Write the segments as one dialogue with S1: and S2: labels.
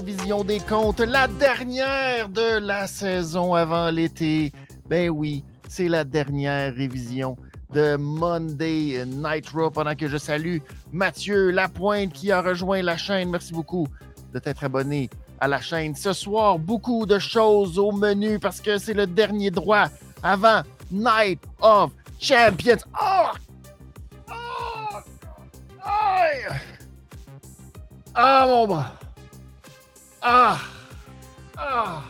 S1: révision des comptes, la dernière de la saison avant l'été. Ben oui, c'est la dernière révision de Monday Nitro pendant que je salue Mathieu Lapointe qui a rejoint la chaîne. Merci beaucoup de t'être abonné à la chaîne. Ce soir, beaucoup de choses au menu parce que c'est le dernier droit avant Night of Champions. Oh! Oh! Aïe! Ah, mon bras! Ah! Ah!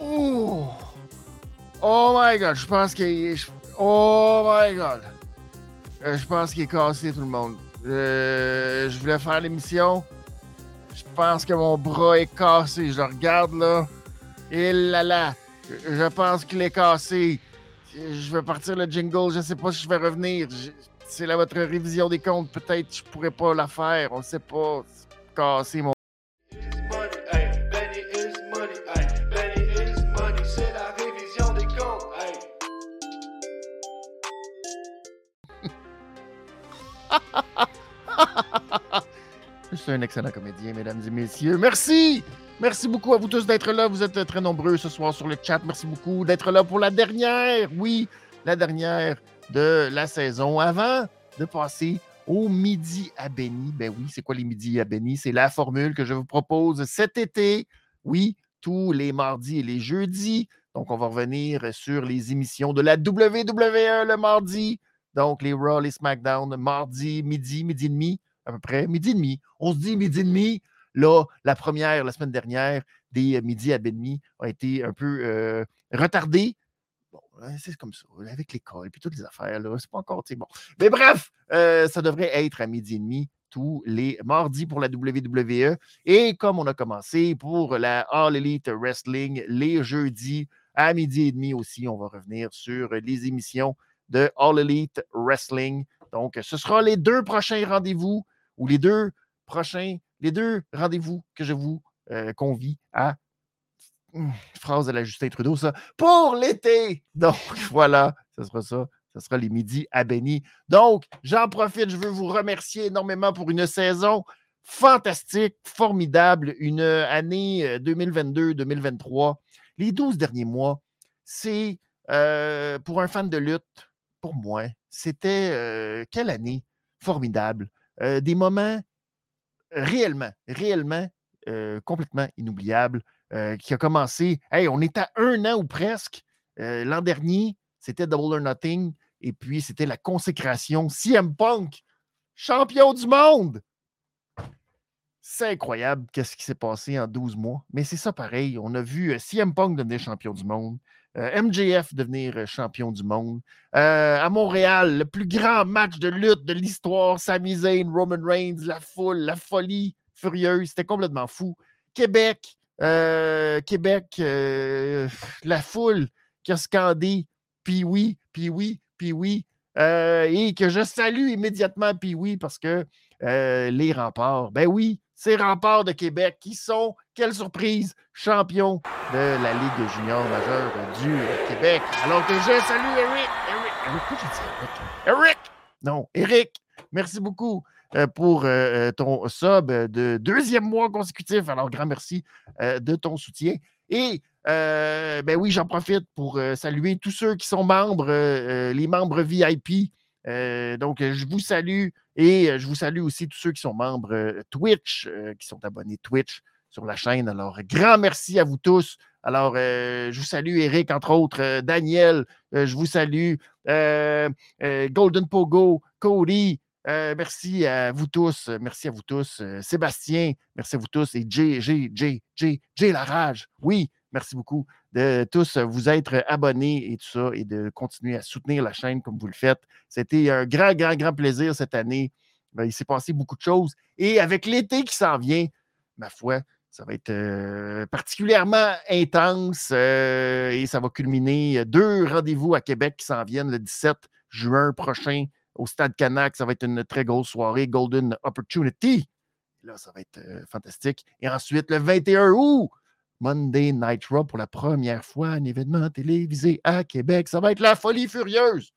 S1: Ouh! Oh my god, je pense qu'il est. Oh my god! Euh, je pense qu'il est cassé, tout le monde. Euh, je voulais faire l'émission. Je pense que mon bras est cassé. Je le regarde là. Et là là. Je pense qu'il est cassé. Je vais partir le jingle. Je sais pas si je vais revenir. C'est là votre révision des comptes. Peut-être que je pourrais pas la faire. On sait pas. Cassé mon. Je suis un excellent comédien, mesdames et messieurs. Merci! Merci beaucoup à vous tous d'être là. Vous êtes très nombreux ce soir sur le chat. Merci beaucoup d'être là pour la dernière, oui, la dernière de la saison. Avant de passer au midi à Béni, ben oui, c'est quoi les midis à Béni? C'est la formule que je vous propose cet été. Oui, tous les mardis et les jeudis. Donc, on va revenir sur les émissions de la WWE le mardi. Donc, les Raw, les SmackDown, mardi, midi, midi et demi à peu près, midi et demi. On se dit midi et demi. Là, la première, la semaine dernière, des euh, midi à demi a été un peu euh, retardée. Bon, hein, c'est comme ça, avec l'école et toutes les affaires, là, c'est pas encore, bon. Mais bref, euh, ça devrait être à midi et demi tous les mardis pour la WWE. Et comme on a commencé pour la All Elite Wrestling, les jeudis à midi et demi aussi, on va revenir sur les émissions de All Elite Wrestling. Donc, ce sera les deux prochains rendez-vous ou les deux prochains, les deux rendez-vous que je vous euh, convie à. Hum, phrase de la Justin Trudeau, ça. Pour l'été! Donc, voilà, ce sera ça. Ce sera les midis à Béni. Donc, j'en profite, je veux vous remercier énormément pour une saison fantastique, formidable, une année 2022-2023. Euh, les 12 derniers mois, c'est euh, pour un fan de lutte, pour moi, c'était quelle année formidable. des moments réellement, réellement complètement inoubliables qui a commencé. Hey, on est à un an ou presque. L'an dernier, c'était Double or Nothing. Et puis, c'était la consécration CM Punk, champion du monde. C'est incroyable qu'est-ce qui s'est passé en 12 mois. Mais c'est ça pareil. On a vu CM Punk devenir champion du monde. Euh, MJF devenir euh, champion du monde. Euh, à Montréal, le plus grand match de lutte de l'histoire, Sami Zayn, Roman Reigns, la foule, la folie furieuse, c'était complètement fou. Québec, Québec, la foule qui a scandé puis oui, puis oui, puis oui, et que je salue immédiatement puis oui parce que les remparts, ben oui, ces remparts de Québec qui sont, quelle surprise, champions de la Ligue junior majeure du Québec. Alors que je salue Eric. Eric, j'ai Eric? Eric! Non, Eric, merci beaucoup euh, pour euh, euh, ton sub de deuxième mois consécutif. Alors, grand merci de ton soutien. Et ben oui, j'en profite pour saluer tous ceux qui sont membres, les membres VIP euh, donc, je vous salue et je vous salue aussi tous ceux qui sont membres Twitch, qui sont abonnés Twitch sur la chaîne. Alors, grand merci à vous tous. Alors, je vous salue Eric, entre autres, Daniel, je vous salue, Golden Pogo, Cody, merci à vous tous, merci à vous tous, Sébastien, merci à vous tous, et J, J, J, J, J, la rage. Oui, merci beaucoup de tous vous être abonnés et tout ça et de continuer à soutenir la chaîne comme vous le faites. C'était un grand, grand, grand plaisir cette année. Ben, il s'est passé beaucoup de choses. Et avec l'été qui s'en vient, ma foi, ça va être particulièrement intense et ça va culminer deux rendez-vous à Québec qui s'en viennent le 17 juin prochain au Stade Canac. Ça va être une très grosse soirée, Golden Opportunity. Là, ça va être fantastique. Et ensuite, le 21 août, Monday Night Raw pour la première fois, un événement télévisé à Québec. Ça va être la folie furieuse.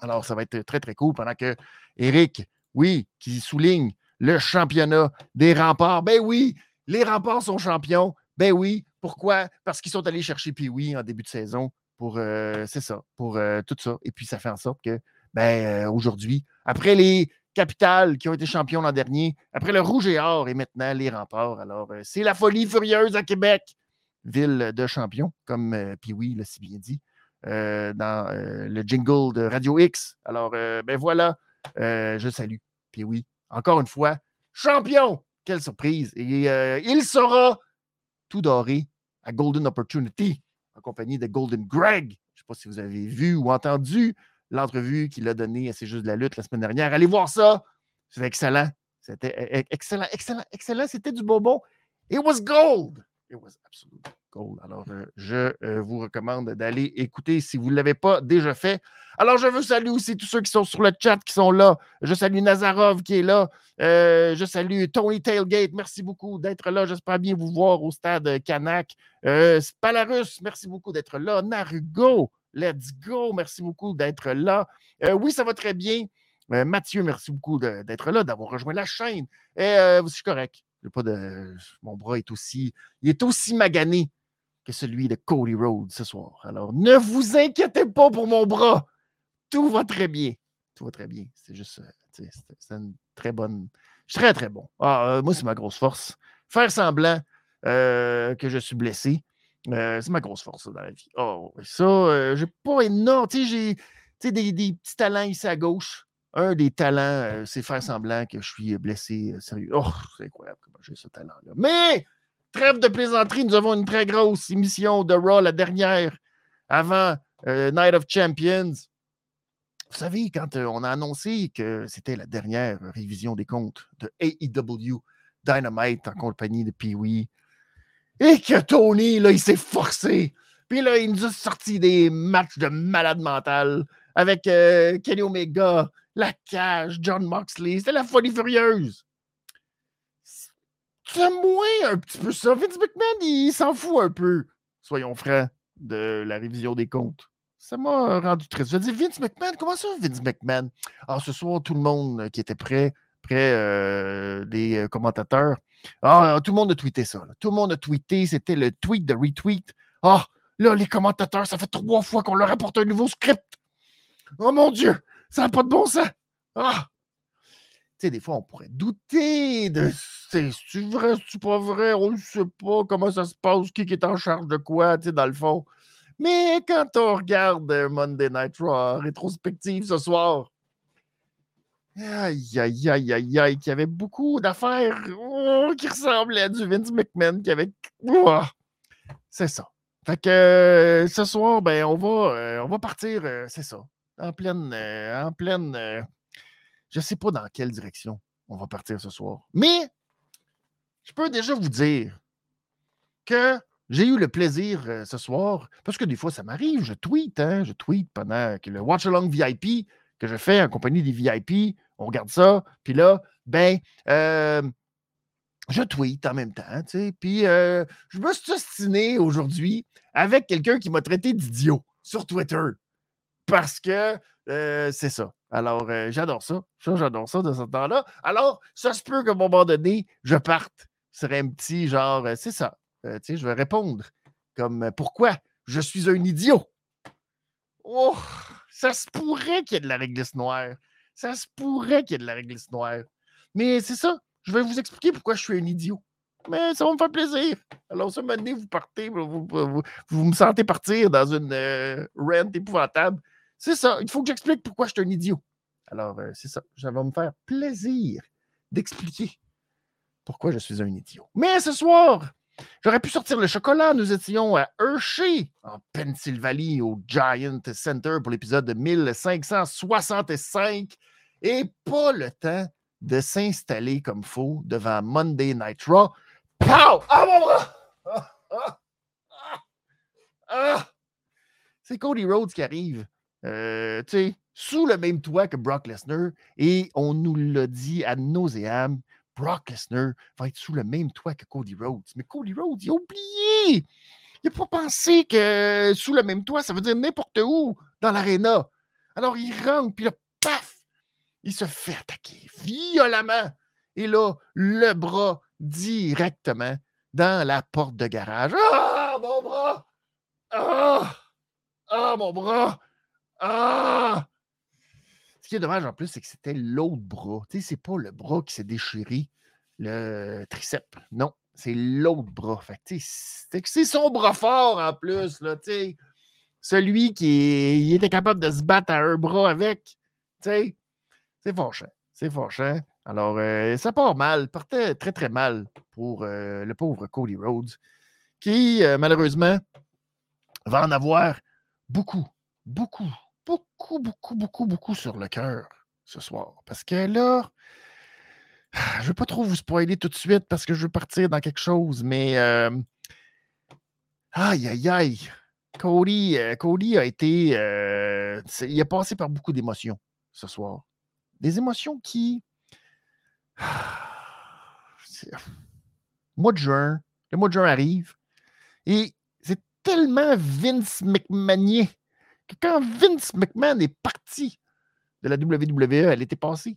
S1: Alors, ça va être très, très cool pendant que Eric, oui, qui souligne le championnat des remparts. Ben oui, les remparts sont champions. Ben oui. Pourquoi? Parce qu'ils sont allés chercher Pee-Wee en début de saison pour, euh, c'est ça, pour euh, tout ça. Et puis, ça fait en sorte que, ben, euh, aujourd'hui, après les capitales qui ont été champions l'an dernier, après le Rouge et Or et maintenant les remparts. Alors, c'est la folie furieuse à Québec, ville de champions, comme Pee-Wee l'a si bien dit. dans le jingle de Radio X. Alors, ben voilà, je salue. Puis oui, encore une fois, champion! Quelle surprise! Et il sera tout doré à Golden Opportunity en compagnie de Golden Greg. Je ne sais pas si vous avez vu ou entendu l'entrevue qu'il a donnée à C'est juste de la lutte la semaine dernière. Allez voir ça. C'était excellent. C'était e, e, excellent, excellent, excellent. C'était du bonbon. It was gold. It was absolutely gold. Alors, euh, je euh, vous recommande d'aller écouter si vous ne l'avez pas déjà fait. Alors, je veux saluer aussi tous ceux qui sont sur le chat, qui sont là. Je salue Nazarov qui est là. Euh, je salue Tony Tailgate. Merci beaucoup d'être là. J'espère bien vous voir au stade Canac. Spalarus, merci beaucoup d'être là. Narugo, let's go. Merci beaucoup d'être là. oui, ça va très bien. Mathieu, merci beaucoup d'être là, d'avoir rejoint la chaîne. Et je suis correct. Pas de... Mon bras est aussi, il est aussi magané que celui de Cody Rhodes ce soir. Alors, ne vous inquiétez pas pour mon bras. Tout va très bien. Tout va très bien. C'est juste, euh, c'est une très bonne. Je suis très, très bon. Ah, euh, moi, c'est ma grosse force. Faire semblant euh, que je suis blessé, c'est ma grosse force dans la vie. Oh, ça, j'ai pas énorme. Tu sais, j'ai des, des petits talents ici à gauche un des talents, euh, c'est faire semblant que je suis blessé. Euh, sérieux. Oh, c'est incroyable comment j'ai ce talent-là. Mais, trêve de plaisanterie, nous avons une très grosse émission de Raw, la dernière, avant euh, Night of Champions. Vous savez, quand on a annoncé que c'était la dernière révision des comptes de AEW Dynamite en compagnie de Pee-Wee, et que Tony, là, il s'est forcé. Puis là, il nous a sorti des matchs de malade mental avec Kenny Omega, la cage, John Moxley, c'était la folie furieuse. C'est moins un petit peu ça. Vince McMahon, il s'en fout un peu, soyons francs, de la révision des comptes. Ça m'a rendu triste. Je dis Vince McMahon, comment ça, Vince McMahon? Alors, ce soir, tout le monde qui était prêt, près euh, des euh, commentateurs, ah, tout le monde a tweeté ça. Tout le monde a tweeté. C'était le tweet de retweet. Ah, là, les commentateurs, ça fait trois fois qu'on leur apporte un nouveau script. Oh mon Dieu! Ça n'a pas de bon sens. Ah! Tu sais, des fois, on pourrait douter de c'est-tu vrai, c'est-tu pas vrai, on ne sait pas comment ça se passe, qui est en charge de quoi, tu sais, dans le fond. Mais quand on regarde Monday Night Raw rétrospective ce soir, aïe, aïe, aïe, aïe, aïe, qu'il y avait beaucoup d'affaires oh, qui ressemblaient à du Vince McMahon, qui avait. C'est ça. Fait que euh, ce soir, ben, on va, euh, on va partir, c'est ça en pleine. Euh, en pleine euh, je ne sais pas dans quelle direction on va partir ce soir. Mais je peux déjà vous dire que j'ai eu le plaisir euh, ce soir, parce que des fois, ça m'arrive, je tweet, hein, je tweet pendant que le Watch Along VIP que je fais en compagnie des VIP, on regarde ça, puis là, ben, je tweet en même temps, tu sais, puis je me suis ostiné aujourd'hui avec quelqu'un qui m'a traité d'idiot sur Twitter parce que euh, c'est ça. Alors, euh, j'adore ça. Ça, j'adore ça de ce temps-là. Alors, ça se peut qu'à un moment donné, je parte sur un petit genre, euh, c'est ça. tu sais, je vais répondre comme pourquoi je suis un idiot? Oh, ça se pourrait qu'il y ait de la réglisse noire. Ça se pourrait qu'il y ait de la réglisse noire. Mais c'est ça. Je vais vous expliquer pourquoi je suis un idiot. Mais ça va me faire plaisir. Alors, ce moment vous partez, vous, vous, me sentez partir dans une rente épouvantable. C'est ça. Il faut que j'explique pourquoi je suis un idiot. Alors, euh, c'est ça. Ça va me faire plaisir d'expliquer pourquoi je suis un idiot. Mais ce soir, j'aurais pu sortir le chocolat. Nous étions à Hershey, en Pennsylvanie, au Giant Center pour l'épisode de 1565. Et pas le temps de s'installer comme faux devant Monday Night Raw. Pow! Ah, mon bras! Ah, ah, ah, C'est Cody Rhodes qui arrive euh, sous le même toit que Brock Lesnar. Et on nous l'a dit à nauséam, Brock Lesnar va être sous le même toit que Cody Rhodes. Mais Cody Rhodes, il a oublié! Il n'a pas pensé que sous le même toit, ça veut dire n'importe où dans l'aréna. Alors il rentre, puis là, paf! Il se fait attaquer violemment. Et là, le bras directement dans la porte de garage. Ah, mon bras! Ah! Ah, mon bras! Ah! Ce qui est dommage en plus, c'est que c'était l'autre bras. Tu sais, c'est pas le bras qui s'est déchiré, le triceps. Non, c'est l'autre bras. Fait c'est son bras fort en plus, là, tu sais. Celui qui était capable de se battre à un bras avec. Tu sais, c'est fâchant. C'est. Alors, euh, ça part mal, partait très, très mal pour euh, le pauvre Cody Rhodes, qui, euh, malheureusement, va en avoir beaucoup, beaucoup, beaucoup, beaucoup, beaucoup, beaucoup sur le cœur ce soir. Parce que là, je ne veux pas trop vous spoiler tout de suite parce que je veux partir dans quelque chose, mais aïe, aïe, aïe. Cody, Cody a été. il a passé par beaucoup d'émotions ce soir. Des émotions qui mois de juin, le mois de juin arrive et c'est tellement Vince McMahon que quand Vince McMahon est parti de la WWE, elle était passée.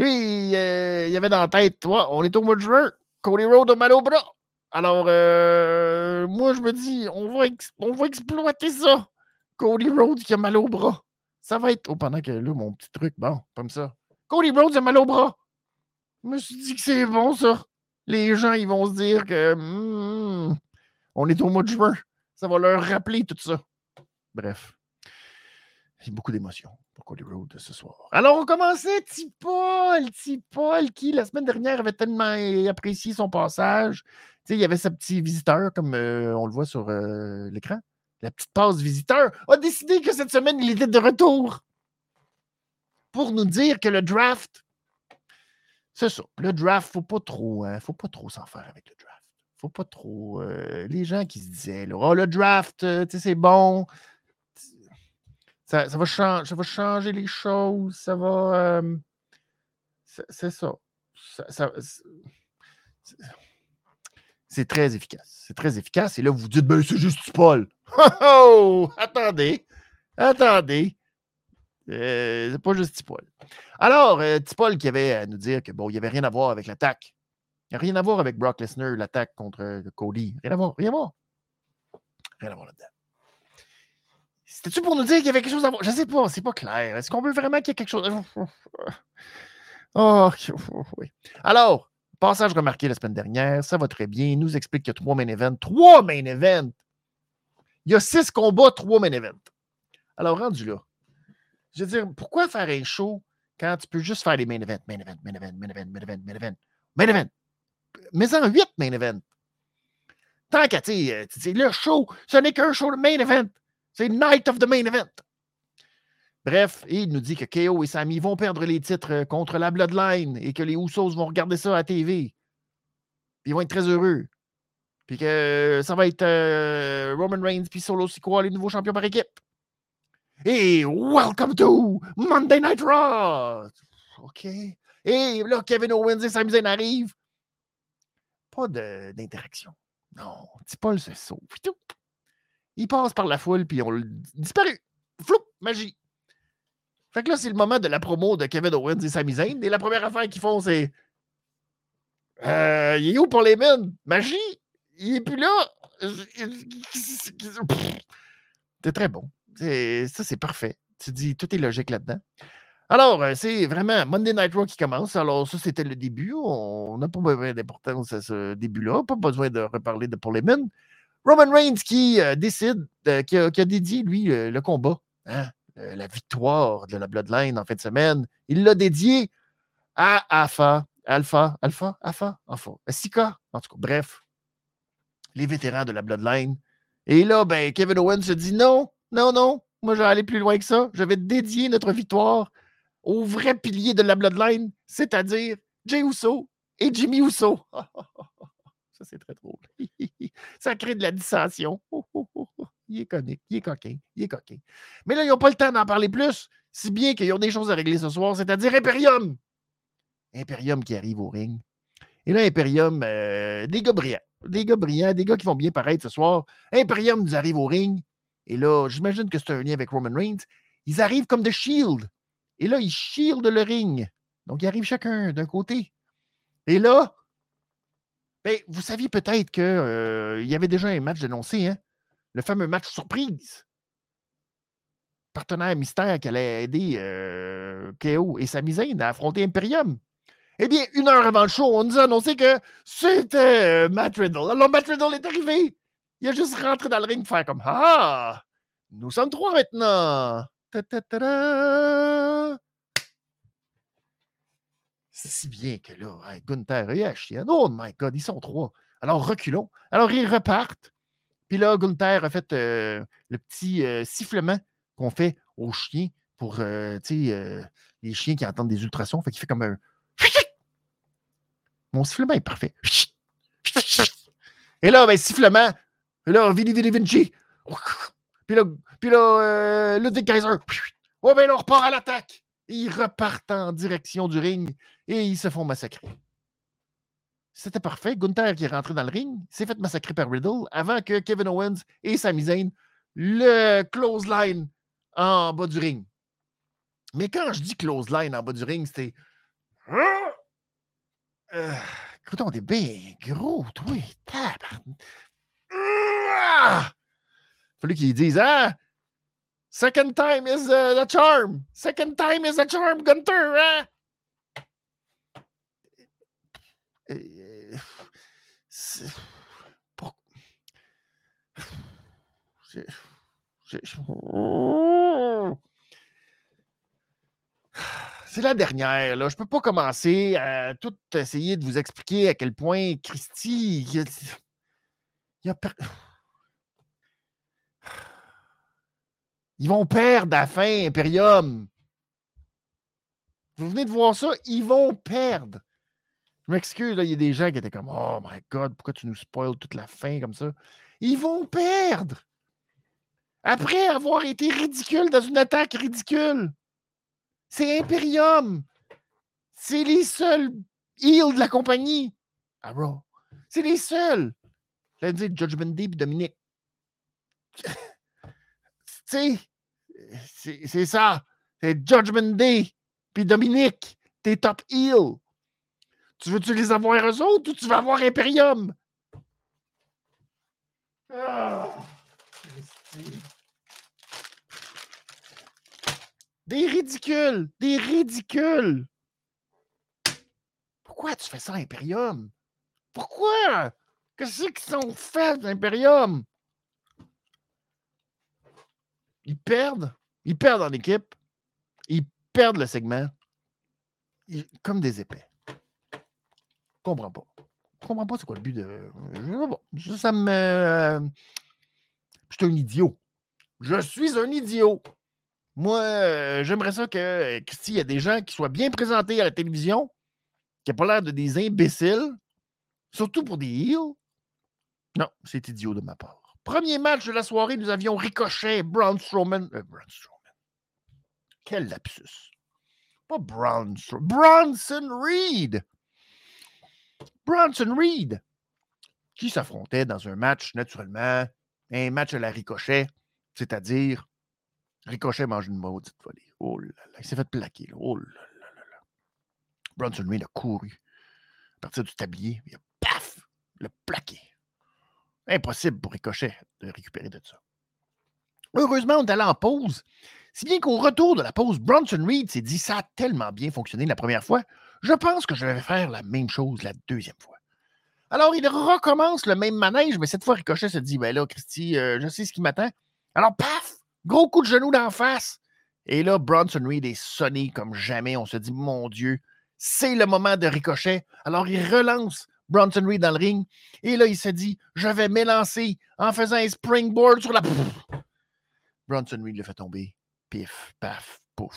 S1: Euh, il y avait dans la tête, toi, on est au mois de juin, Cody Rhodes a mal au bras. Alors, euh, moi, je me dis, on va, exploiter ça. Cody Rhodes qui a mal au bras. Ça va être. Oh, pendant que là, mon petit truc, bon, comme ça. Cody Rhodes a mal au bras. Je me suis dit que c'est bon, ça. Les gens, ils vont se dire que hmm, on est au mois de juin. Ça va leur rappeler tout ça. Bref. Il y a beaucoup d'émotions pour Cody Rhodes ce soir. Alors, on commençait T-Paul, T-Paul, qui la semaine dernière avait tellement apprécié son passage. Il y avait sa petite visiteur, comme euh, on le voit sur euh, l'écran. La petite passe visiteur a décidé que cette semaine, il était de retour pour nous dire que le draft c'est ça. Le draft, faut pas trop, hein, faut pas trop s'en faire avec le draft. Faut pas trop. Euh, les gens qui se disaient, oh, le draft, c'est bon. Ça, va changer les choses. Ça va. Euh, c'est ça. c'est très efficace. C'est très efficace. Et là, vous vous dites, ben, c'est juste Paul. Oh, attendez. Attendez. c'est pas juste Paul. Alors, euh, Tipol qui avait à nous dire que bon, il n'y avait rien à voir avec l'attaque. Il n'y a rien à voir avec Brock Lesnar, l'attaque contre euh, Cody. Rien à voir, rien à voir. Rien à voir là-dedans. C'était-tu pour nous dire qu'il y avait quelque chose à voir? Je sais pas, c'est pas clair. Est-ce qu'on veut vraiment qu'il y ait quelque chose? Oh, oui. Alors, passage remarqué la semaine dernière, ça va très bien. Il nous explique qu'il y a trois main events. Trois main events! Il y a six combats, trois main events. Alors, rendu là. Je veux dire, pourquoi faire un show quand tu peux juste faire des main events, main event, main event, main event, main event, main event, main event. Mais en huit main events. Tant qu'à, tu sais, le show, ce n'est qu'un show de main event. C'est Night of the Main Event. Bref, il nous dit que KO et Sami vont perdre les titres contre la Bloodline et que les Usos vont regarder ça à la TV. Ils vont être très heureux. Puis que ça va être euh, Roman Reigns puis Solo Sikoa, les nouveaux champions par équipe. Et welcome to Monday Night Raw. OK. Et là, Kevin Owens et Sami Zayn arrivent. Pas d'interaction. Non, Paul se sauve. Il passe par la foule, puis on disparu. Flou, magie. Fait que là, c'est le moment de la promo de Kevin Owens et Sami Zayn. Et la première affaire qu'ils font, c'est. Euh, il est où pour les mines? Magie? Il est plus là? C'est très bon. Ça, c'est parfait. Tu dis, tout est logique là-dedans. Alors, euh, c'est vraiment Monday Night Raw qui commence. Alors, ça, c'était le début. On n'a pas besoin d'importance à ce début-là. Pas besoin de reparler de Paul Heyman. Roman Reigns qui euh, décide, qui, a, dédié, lui, le, combat, hein, la victoire de la Bloodline en fin de semaine. Il l'a dédié à Alpha, Alpha, Alpha, Alpha, Alpha, Sika, en tout cas, bref, les vétérans de la Bloodline. Et là, ben, Kevin Owens se dit non, non, non, moi je vais aller plus loin que ça. Je vais dédier notre victoire au vrai pilier de la Bloodline, c'est-à-dire Jay Uso et Jimmy Uso. c'est très drôle. ça crée de la dissension. il est comique, il est coquin, il est coquin. Mais là, ils n'ont pas le temps d'en parler plus, si bien qu'ils ont des choses à régler ce soir, c'est-à-dire Imperium. Imperium qui arrive au ring. Et là, Imperium, euh, des gars brillants. Des gars brillants, des gars qui vont bien paraître ce soir. Imperium nous arrive au ring. Et là, j'imagine que c'est un lien avec Roman Reigns. Ils arrivent comme de Shield. Et là, ils shieldent le ring. Donc, ils arrivent chacun d'un côté. Et là, ben, vous saviez peut-être qu'il euh, y avait déjà un match annoncé, hein? le fameux match surprise. Partenaire mystère qui allait aider euh, KO et Sami Zayn à affronter Imperium. Eh bien, une heure avant le show, on nous a annoncé que c'était euh, Matt Riddle. Alors, Matt Riddle est arrivé. Il a juste rentré dans le ring pour faire comme Ah, nous sommes trois maintenant. C'est si bien que là, Gunther et Ashton, oh my God, ils sont trois. Alors, reculons. Alors, ils repartent. Puis là, Gunther a fait euh, le petit euh, sifflement qu'on fait aux chiens pour, euh, sais, les chiens qui entendent des ultrasons. Fait qu'il fait comme un. Mon sifflement est parfait. Et là, ben, sifflement. Et là, Vini Vini Vinci. Puis là, puis là Ludwig Kaiser. Oh, ben là, on repart à l'attaque. Ils repartent en direction du ring et ils se font massacrer. C'était parfait. Gunther qui est rentré dans le ring s'est fait massacrer par Riddle avant que Kevin Owens et Sami Zayn le close line en bas du ring. Mais quand je dis close line en bas du ring, c'était. Euh, écoute, on est bien gros, toi. Ah! Fallu qu'ils disent, ah, second time is uh, the charm. Second time is the charm, Gunther. Hein? C'est la dernière. Là. Je peux pas commencer à tout essayer de vous expliquer à quel point Christy. A, Ils vont perdre à fin, Imperium. Vous venez de voir ça? Ils vont perdre. Je m'excuse, il y a des gens qui étaient comme Oh my God, pourquoi tu nous spoils toute la fin comme ça? Ils vont perdre. Après avoir été ridicule dans une attaque ridicule. C'est Imperium. C'est les seuls heals de la compagnie. Ah, C'est les seuls. J'allais dire Judgment Day et Dominique. tu sais, c'est ça. C'est Judgment Day puis Dominique, tes top heals. Tu veux-tu les avoir eux autres ou tu veux avoir Imperium? Ah, des ridicules! Des ridicules! Pourquoi tu fais ça, Imperium? Pourquoi? Qu'est-ce qu'ils sont faits, Imperium? Ils perdent? Ils perdent en équipe. Ils perdent le segment. comme des épais comprends pas. Je comprends pas c'est quoi le but de. Je Ça me. Je suis un idiot. Je suis un idiot. Moi, euh, j'aimerais ça que, s'il y a des gens qui soient bien présentés à la télévision, qui n'ont pas l'air de des imbéciles, surtout pour des heels. Non, c'est idiot de ma part. Premier match de la soirée, nous avions Ricochet, Braun Strowman. Euh, Braun Strowman. Quel lapsus. Pas Braun Strowman. Bronson Reed. Bronson Reed, qui s'affrontait dans un match, naturellement, un match à la ricochet, c'est-à-dire Ricochet mange une maudite volée. Oh là là, il s'est fait plaquer. Oh là là là là. Bronson Reed a couru à partir du tablier, il a paf, le plaqué. Impossible pour Ricochet de récupérer de ça. Heureusement, on est allé en pause. Si bien qu'au retour de la pause, Bronson Reed s'est dit ça a tellement bien fonctionné la première fois, je pense que je vais faire la même chose la deuxième fois. Alors, il recommence le même manège, mais cette fois, Ricochet se dit Ben là, Christy, euh, je sais ce qui m'attend. Alors, paf Gros coup de genou d'en face. Et là, Bronson Reed est sonné comme jamais. On se dit Mon Dieu, c'est le moment de Ricochet. Alors, il relance Bronson Reed dans le ring. Et là, il se dit Je vais m'élancer en faisant un springboard sur la. Bronson Reed le fait tomber. Pif, paf, pouf.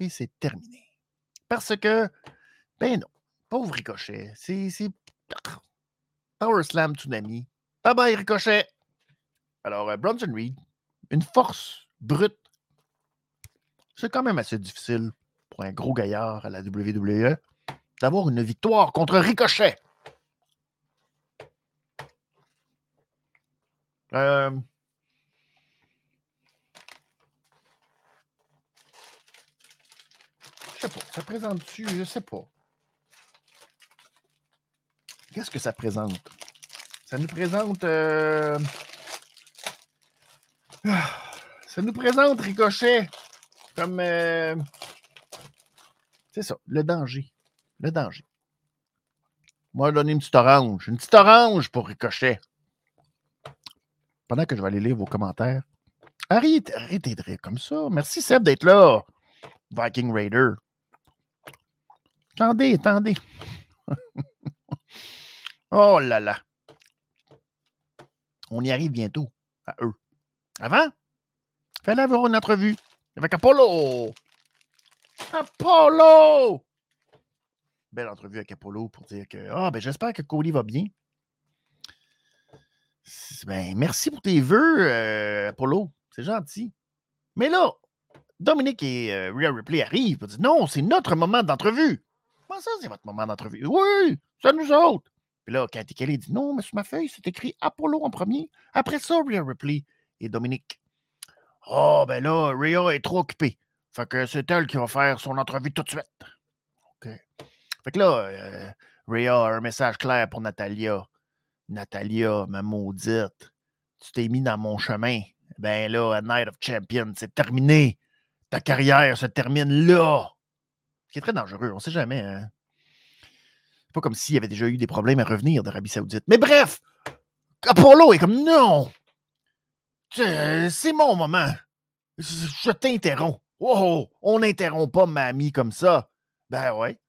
S1: Et c'est terminé. Parce que, ben non, pauvre Ricochet, c'est Power Slam Tsunami. Bye bye Ricochet. Alors, euh, Bronson Reed, une force brute, c'est quand même assez difficile pour un gros gaillard à la WWE d'avoir une victoire contre Ricochet. Euh, sais pas. Ça présente-tu? Je sais pas. Qu'est-ce que ça présente? Ça nous présente. euh, Ça nous présente Ricochet comme. euh, C'est ça, le danger. Le danger. Moi, donner une petite orange. Une petite orange pour Ricochet. Pendant que je vais aller lire vos commentaires. Arrêtez, arrêtez de rire comme ça. Merci Seb d'être là. Viking Raider. Attendez, attendez. oh là là. On y arrive bientôt à eux. Avant, fallait avoir une entrevue avec Apollo. Apollo! Belle entrevue avec Apollo pour dire que ah, ben, j'espère que Cody va bien. Ben, merci pour tes vœux, euh, Apollo. C'est gentil. Mais là, Dominique et euh, Rhea Ripley arrivent pour dire non, c'est notre moment d'entrevue. Comment ça, c'est votre moment d'entrevue? Oui, c'est nous autres. Puis là, Cathy Kelly dit non, mais sur ma feuille, c'est écrit Apollo en premier. Après ça, Rhea Ripley et Dominique. Oh, ben là, Rhea est trop occupée. Fait que c'est elle qui va faire son entrevue tout de suite. OK. Fait que là, euh, Rhea a un message clair pour Natalia. Natalia, ma maudite, tu t'es mis dans mon chemin. Ben là, à Night of Champions, c'est terminé. Ta carrière se termine là. Ce qui est très dangereux, on sait jamais. Hein? C'est pas comme s'il y avait déjà eu des problèmes à revenir d'Arabie Saoudite. Mais bref, Apollo est comme non. C'est mon moment. Je, t'interromps. Oh, on n'interrompt pas ma comme ça. Ben ouais.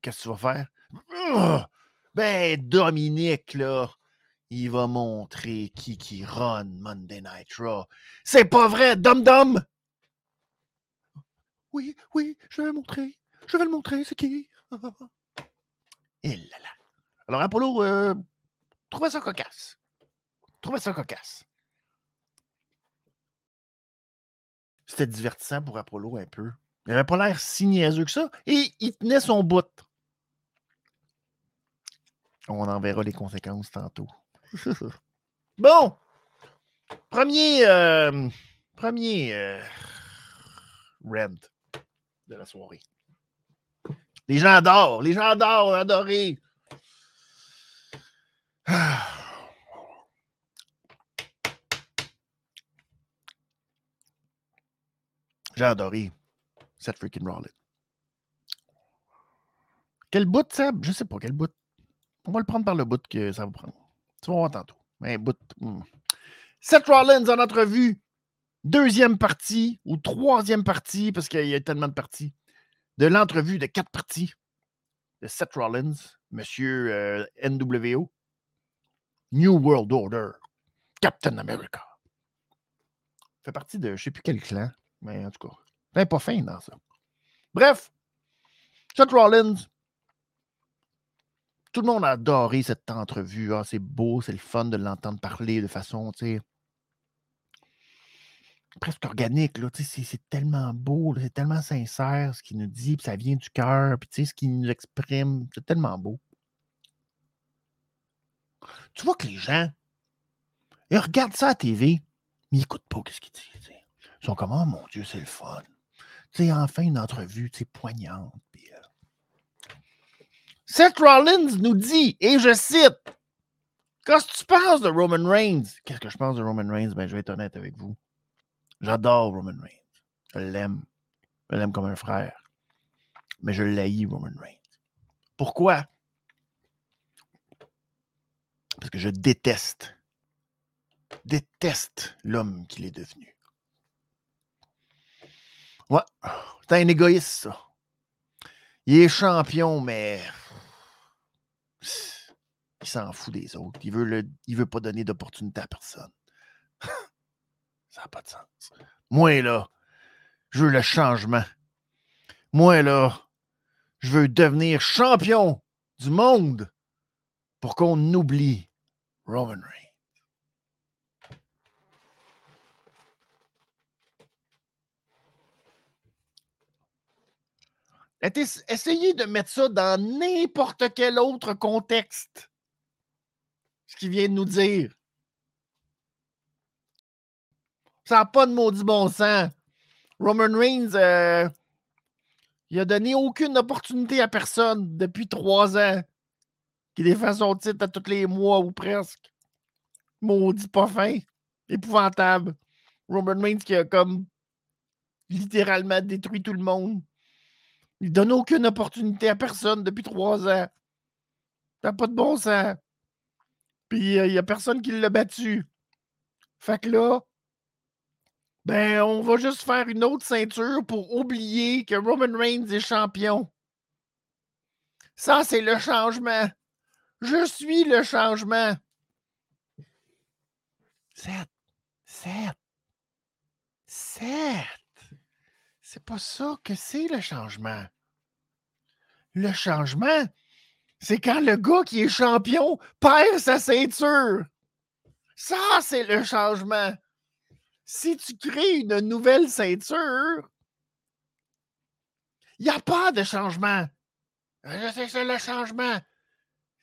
S1: Qu'est-ce que tu vas faire? Ben, Dominique, là, il va montrer qui qui run Monday Night Raw. C'est pas vrai, Dom Dom! Oui, oui, je vais le montrer. Je vais le montrer, c'est qui? Et là là. Alors, Apollo, euh, trouvez ça cocasse. Trouvez ça cocasse. C'était divertissant pour Apollo un peu. Il n'avait pas l'air si niaiseux que ça. Et il tenait son bout. On en verra les conséquences tantôt. bon. Premier. euh, premier. euh, rent de la soirée. Les gens adorent. Les gens adorent. Adoré. Ah. J'ai adoré cette freaking Rollin. Quel bout, ça? Je sais pas quel bout. On va le prendre par le bout que ça va prendre. Tu vas voir tantôt. Un bout. hmm. Seth Rollins en entrevue. Deuxième partie ou troisième partie, parce qu'il y a tellement de parties, de l'entrevue de quatre parties de Seth Rollins, Monsieur euh, NWO, New World Order, Captain America. Fait partie de je sais plus quel clan, mais en tout cas, ben pas fin dans ça. Bref, Seth Rollins, tout le monde a adoré cette entrevue. Ah, c'est beau, c'est le fun de l'entendre parler de façon, tu sais, presque organique. Là, c'est, tellement beau, c'est tellement sincère ce qu'il nous dit, puis ça vient du cœur, puis ce qu'il nous exprime, c'est tellement beau. Tu vois que les gens, ils regardent ça à TV, mais ils n'écoutent pas ce qu'ils disent. Ils sont comme, oh mon Dieu, c'est le fun. Tu sais, enfin une entrevue, poignante. puis, euh, Seth Rollins nous dit, et je cite, Qu'est-ce que tu penses de Roman Reigns? Qu'est-ce que je pense de Roman Reigns? Ben, je vais être honnête avec vous. J'adore Roman Reigns. Je l'aime. Je l'aime comme un frère. Mais je l'haïs, Roman Reigns. Pourquoi? Parce que je déteste, déteste l'homme qu'il est devenu. Ouais, c'est un égoïste, ça. Il est champion, mais il s'en fout des autres. Il veut, le, veut pas donner d'opportunité à personne. Ça n'a pas de sens. Moi, là, je veux le changement. Moi, là, je veux devenir champion du monde pour qu'on oublie Roman Reigns. Essaye- Essayez de mettre ça dans n'importe quel autre contexte. Ce qu'il vient de nous dire. Ça n'a pas de maudit bon sens. Roman Reigns, euh, Il a donné aucune opportunité à personne depuis trois ans. Qui défend son titre à tous les mois ou presque. Maudit pas fin. Épouvantable. Roman Reigns qui a comme littéralement détruit tout le monde. Il donne aucune opportunité à personne depuis trois ans. T'as pas de bon sens. Puis il n'y a personne qui l'a battu. Fait que là, ben, on va juste faire une autre ceinture pour oublier que Roman Reigns est champion. Ça, c'est le changement. Je suis le changement. Sept. Sept. Sept. C'est pas ça que c'est le changement. Le changement, c'est quand le gars qui est champion perd sa ceinture. Ça, c'est le changement. Si tu crées une nouvelle ceinture, il n'y a pas de changement. Sais, c'est le changement.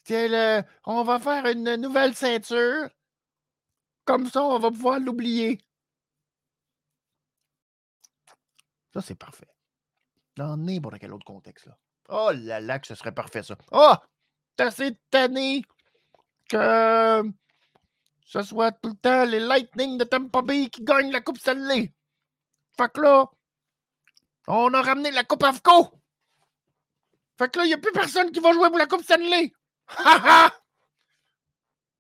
S1: Le, on va faire une nouvelle ceinture. Comme ça, on va pouvoir l'oublier. Ça, c'est parfait. Dans n'importe quel autre contexte. Là. Oh là là, que ce serait parfait, ça. Oh! T'as assez tanné que ce soit tout le temps les Lightning de Tampa Bay qui gagnent la Coupe Stanley. Fait que là, on a ramené la Coupe Avco. Fait que là, il n'y a plus personne qui va jouer pour la Coupe Stanley. Ha ha!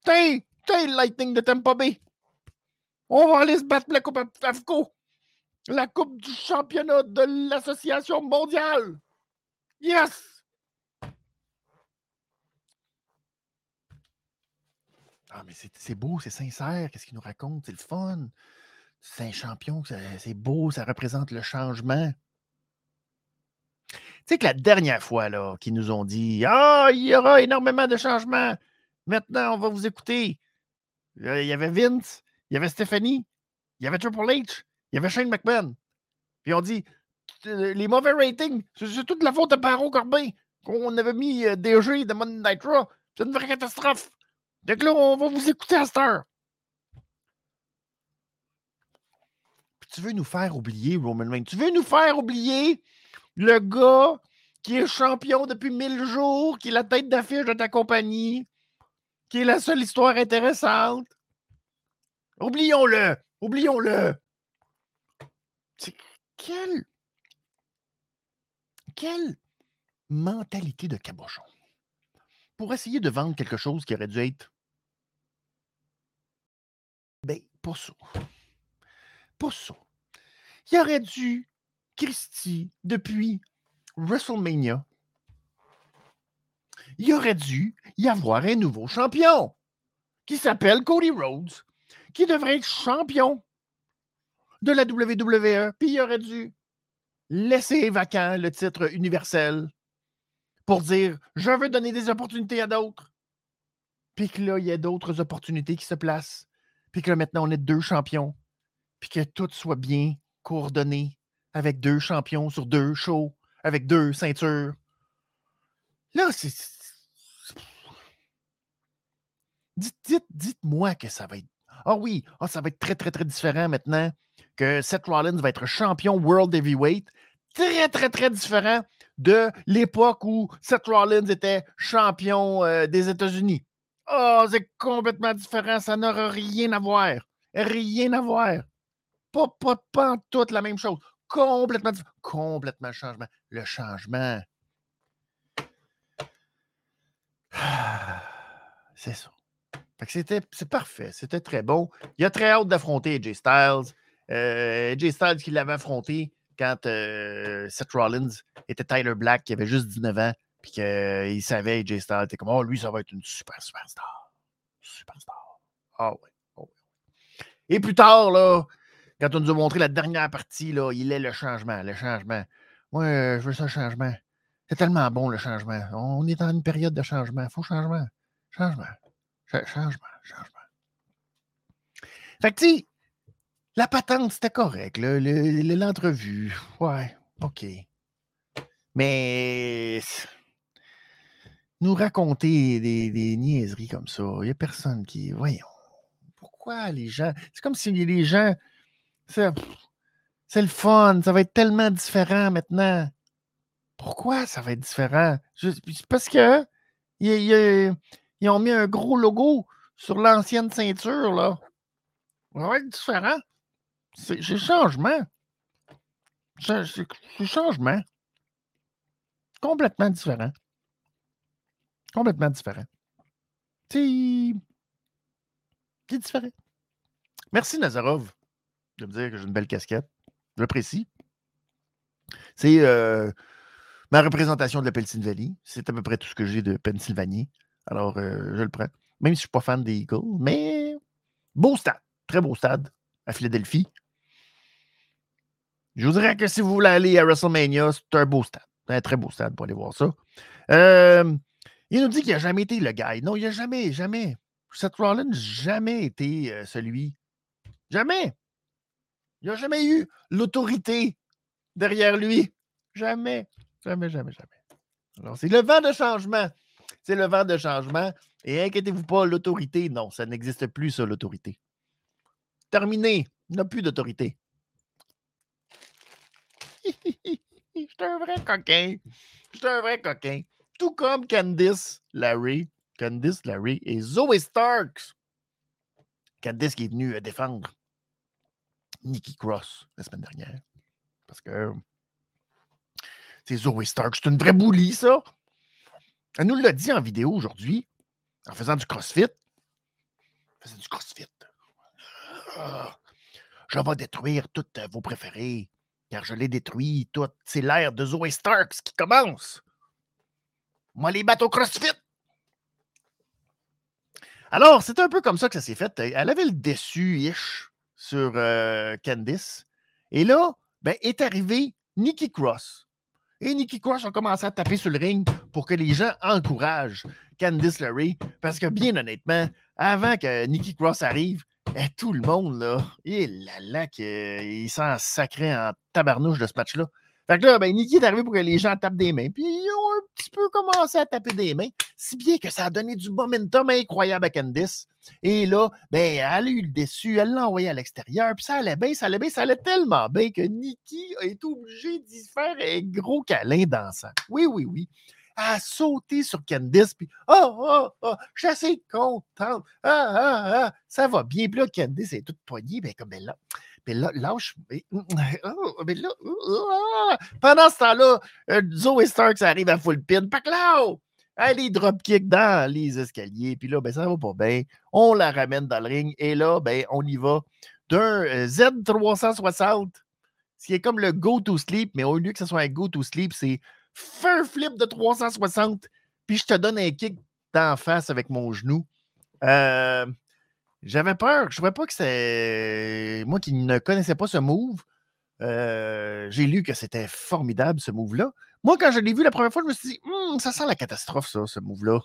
S1: T'es, t'es Lightning de Tampa Bay. On va aller se battre pour la Coupe Avco. La Coupe du championnat de l'Association mondiale. Yes! Ah, mais c'est beau, c'est sincère, qu'est-ce qu'il nous raconte, c'est le fun. C'est un champion, c'est beau, ça représente le changement. Tu sais que la dernière fois là, qu'ils nous ont dit Ah, il y aura énormément de changements. Maintenant, on va vous écouter. Euh, il y avait Vince, il y avait Stephanie, il y avait Triple H, il y avait Shane McMahon. Puis on dit les mauvais ratings, c'est toute la faute de Baron Corbin qu'on avait mis euh, DG de Monday Night Raw. C'est une vraie catastrophe. Donc là, on va vous écouter à cette heure. Puis tu veux nous faire oublier Roman Reigns? Tu veux nous faire oublier le gars qui est champion depuis mille jours, qui est la tête d'affiche de ta compagnie, qui est la seule histoire intéressante? Oublions-le. Oublions-le. Quelle, quelle mentalité de cabochon pour essayer de vendre quelque chose qui aurait dû être pas ça. Pas ça. Il aurait dû, Christy, depuis WrestleMania, il aurait dû y avoir un nouveau champion qui s'appelle Cody Rhodes, qui devrait être champion de la WWE, puis il aurait dû laisser vacant le titre universel pour dire je veux donner des opportunités à d'autres. Puis que là, il y a d'autres opportunités qui se placent puis que maintenant on est deux champions, puis que tout soit bien coordonné avec deux champions sur deux shows, avec deux ceintures. Là, c'est. Dites, dites, moi que ça va être. Ah oui, ah, ça va être très, très, très différent maintenant que Seth Rollins va être champion World Heavyweight. Très, très, très différent de l'époque où Seth Rollins était champion euh, des États-Unis. Oh, c'est complètement différent. Ça n'aura rien à voir. Rien à voir. Pas, pas, pas toute la même chose. Complètement Complètement changement. Le changement. C'est ça. c'était, c'est parfait. C'était très bon. Il a très hâte d'affronter AJ Styles. Euh, AJ Styles qui l'avait affronté quand euh, Seth Rollins était Tyler Black, qui avait juste 19 ans. Puis qu'il savait, AJ Styles était comme, oh, lui, ça va être une super, superstar. Superstar. Ah ouais. Oh, Et plus tard, là, quand on nous a montré la dernière partie, là, il est le changement, le changement. Moi, je veux ça, le changement. C'est tellement bon, le changement. On est dans une période de changement. Faut changement. Changement. changement. Changement. Fait que, tu la patente, c'était correct. L'entrevue, ouais, OK. Mais nous raconter des, niaiseries comme ça. Il n'y a personne qui. Voyons. Pourquoi les gens. C'est comme si les gens. C'est le fun. Ça va être tellement différent maintenant. Pourquoi ça va être différent? parce que ils, ont mis un gros logo sur l'ancienne ceinture, là. Ça va être différent. C'est changement. C'est changement. Complètement différent. Complètement différent. C'est différent. Merci, Nazarov, de me dire que j'ai une belle casquette. J'apprécie. C'est euh, ma représentation de la Pennsylvanie. C'est à peu près tout ce que j'ai de Pennsylvanie. Alors, euh, je le prends. Même si je ne suis pas fan des Eagles, mais beau stade. Très beau stade à Philadelphie. Je vous dirais que si vous voulez aller à WrestleMania, c'est un beau stade. Un très beau stade pour aller voir ça. Euh, il nous dit qu'il n'a jamais été le gars. Non, il n'a jamais, jamais. Seth Rollins jamais été celui. Jamais. Il n'a jamais eu l'autorité derrière lui. Jamais. Jamais, jamais, jamais. Alors, c'est le vent de changement. C'est le vent de changement. Et inquiétez-vous pas, l'autorité, non, ça n'existe plus, ça, l'autorité. Terminé. Il n'a plus d'autorité. Je suis un vrai coquin. Je suis un vrai coquin. Tout comme Candice Larry. Candice Larry et Zoe Starks. Candice qui est venue défendre Nikki Cross la semaine dernière. Parce que c'est Zoe Stark. C'est une vraie boulie, ça. Elle nous l'a dit en vidéo aujourd'hui, en faisant du crossfit. Elle faisait du crossfit. Ah, je vais détruire toutes vos préférés, car je les détruis toutes. C'est l'ère de Zoe Starks qui commence. Moi, les bateaux crossfit. Alors, c'est un peu comme ça que ça s'est fait. Elle avait le déçu-ish sur euh, Candice. Et là, ben, est arrivé Nikki Cross. Et Nikki Cross a commencé à taper sur le ring pour que les gens encouragent Candice LeRae. Parce que, bien honnêtement, avant que Nikki Cross arrive, eh, tout le monde, là, et là, là, il s'en sacré en tabarnouche de ce match-là. Fait que là, ben, Nikki est arrivé pour que les gens tapent des mains. Puis ils ont un petit peu commencé à taper des mains, si bien que ça a donné du momentum incroyable à Candice. Et là, ben, elle a eu le déçu, elle l'a envoyé à l'extérieur, puis ça allait bien, ça allait bien, ça allait tellement bien que Nikki a été obligé d'y faire un gros câlin dansant. Oui, oui, oui. Elle a sauté sur Candice, puis oh, oh, oh, je suis assez contente. Ah, ah, ah, ça va bien. Puis là, Candice est toute poignée, ben, comme elle là. Mais là, lâche. Oh, là, ah! pendant ce temps-là, euh, Zoe Starks arrive à full pin. Paclao! Elle est dropkick dans les escaliers. Puis là, ben, ça va pas bien. On la ramène dans le ring. Et là, ben, on y va d'un euh, Z360, ce qui est comme le go to sleep, mais au lieu que ce soit un go to sleep, c'est feu flip de 360. Puis je te donne un kick d'en face avec mon genou. Euh, j'avais peur. Je ne pas que c'est. Moi qui ne connaissais pas ce move, euh, j'ai lu que c'était formidable ce move-là. Moi, quand je l'ai vu la première fois, je me suis dit, «Hum, ça sent la catastrophe, ça, ce move-là.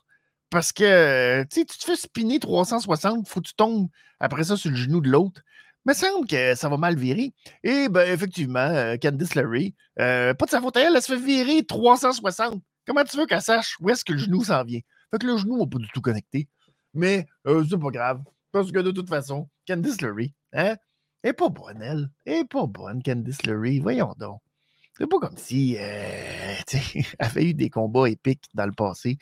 S1: Parce que tu te fais spinner 360, faut que tu tombes après ça sur le genou de l'autre. Me semble que ça va mal virer. Et ben, effectivement, euh, Candice Larry, euh, pas de sa faute à elle, elle se fait virer 360. Comment tu veux qu'elle sache où est-ce que le genou s'en vient? Fait que le genou n'a pas du tout connecté. Mais c'est pas grave. Parce que de toute façon, Candice LeRae, hein, elle est pas bonne, elle. Elle est pas bonne, Candice LeRae. Voyons donc. C'est pas comme si euh, elle avait eu des combats épiques dans le passé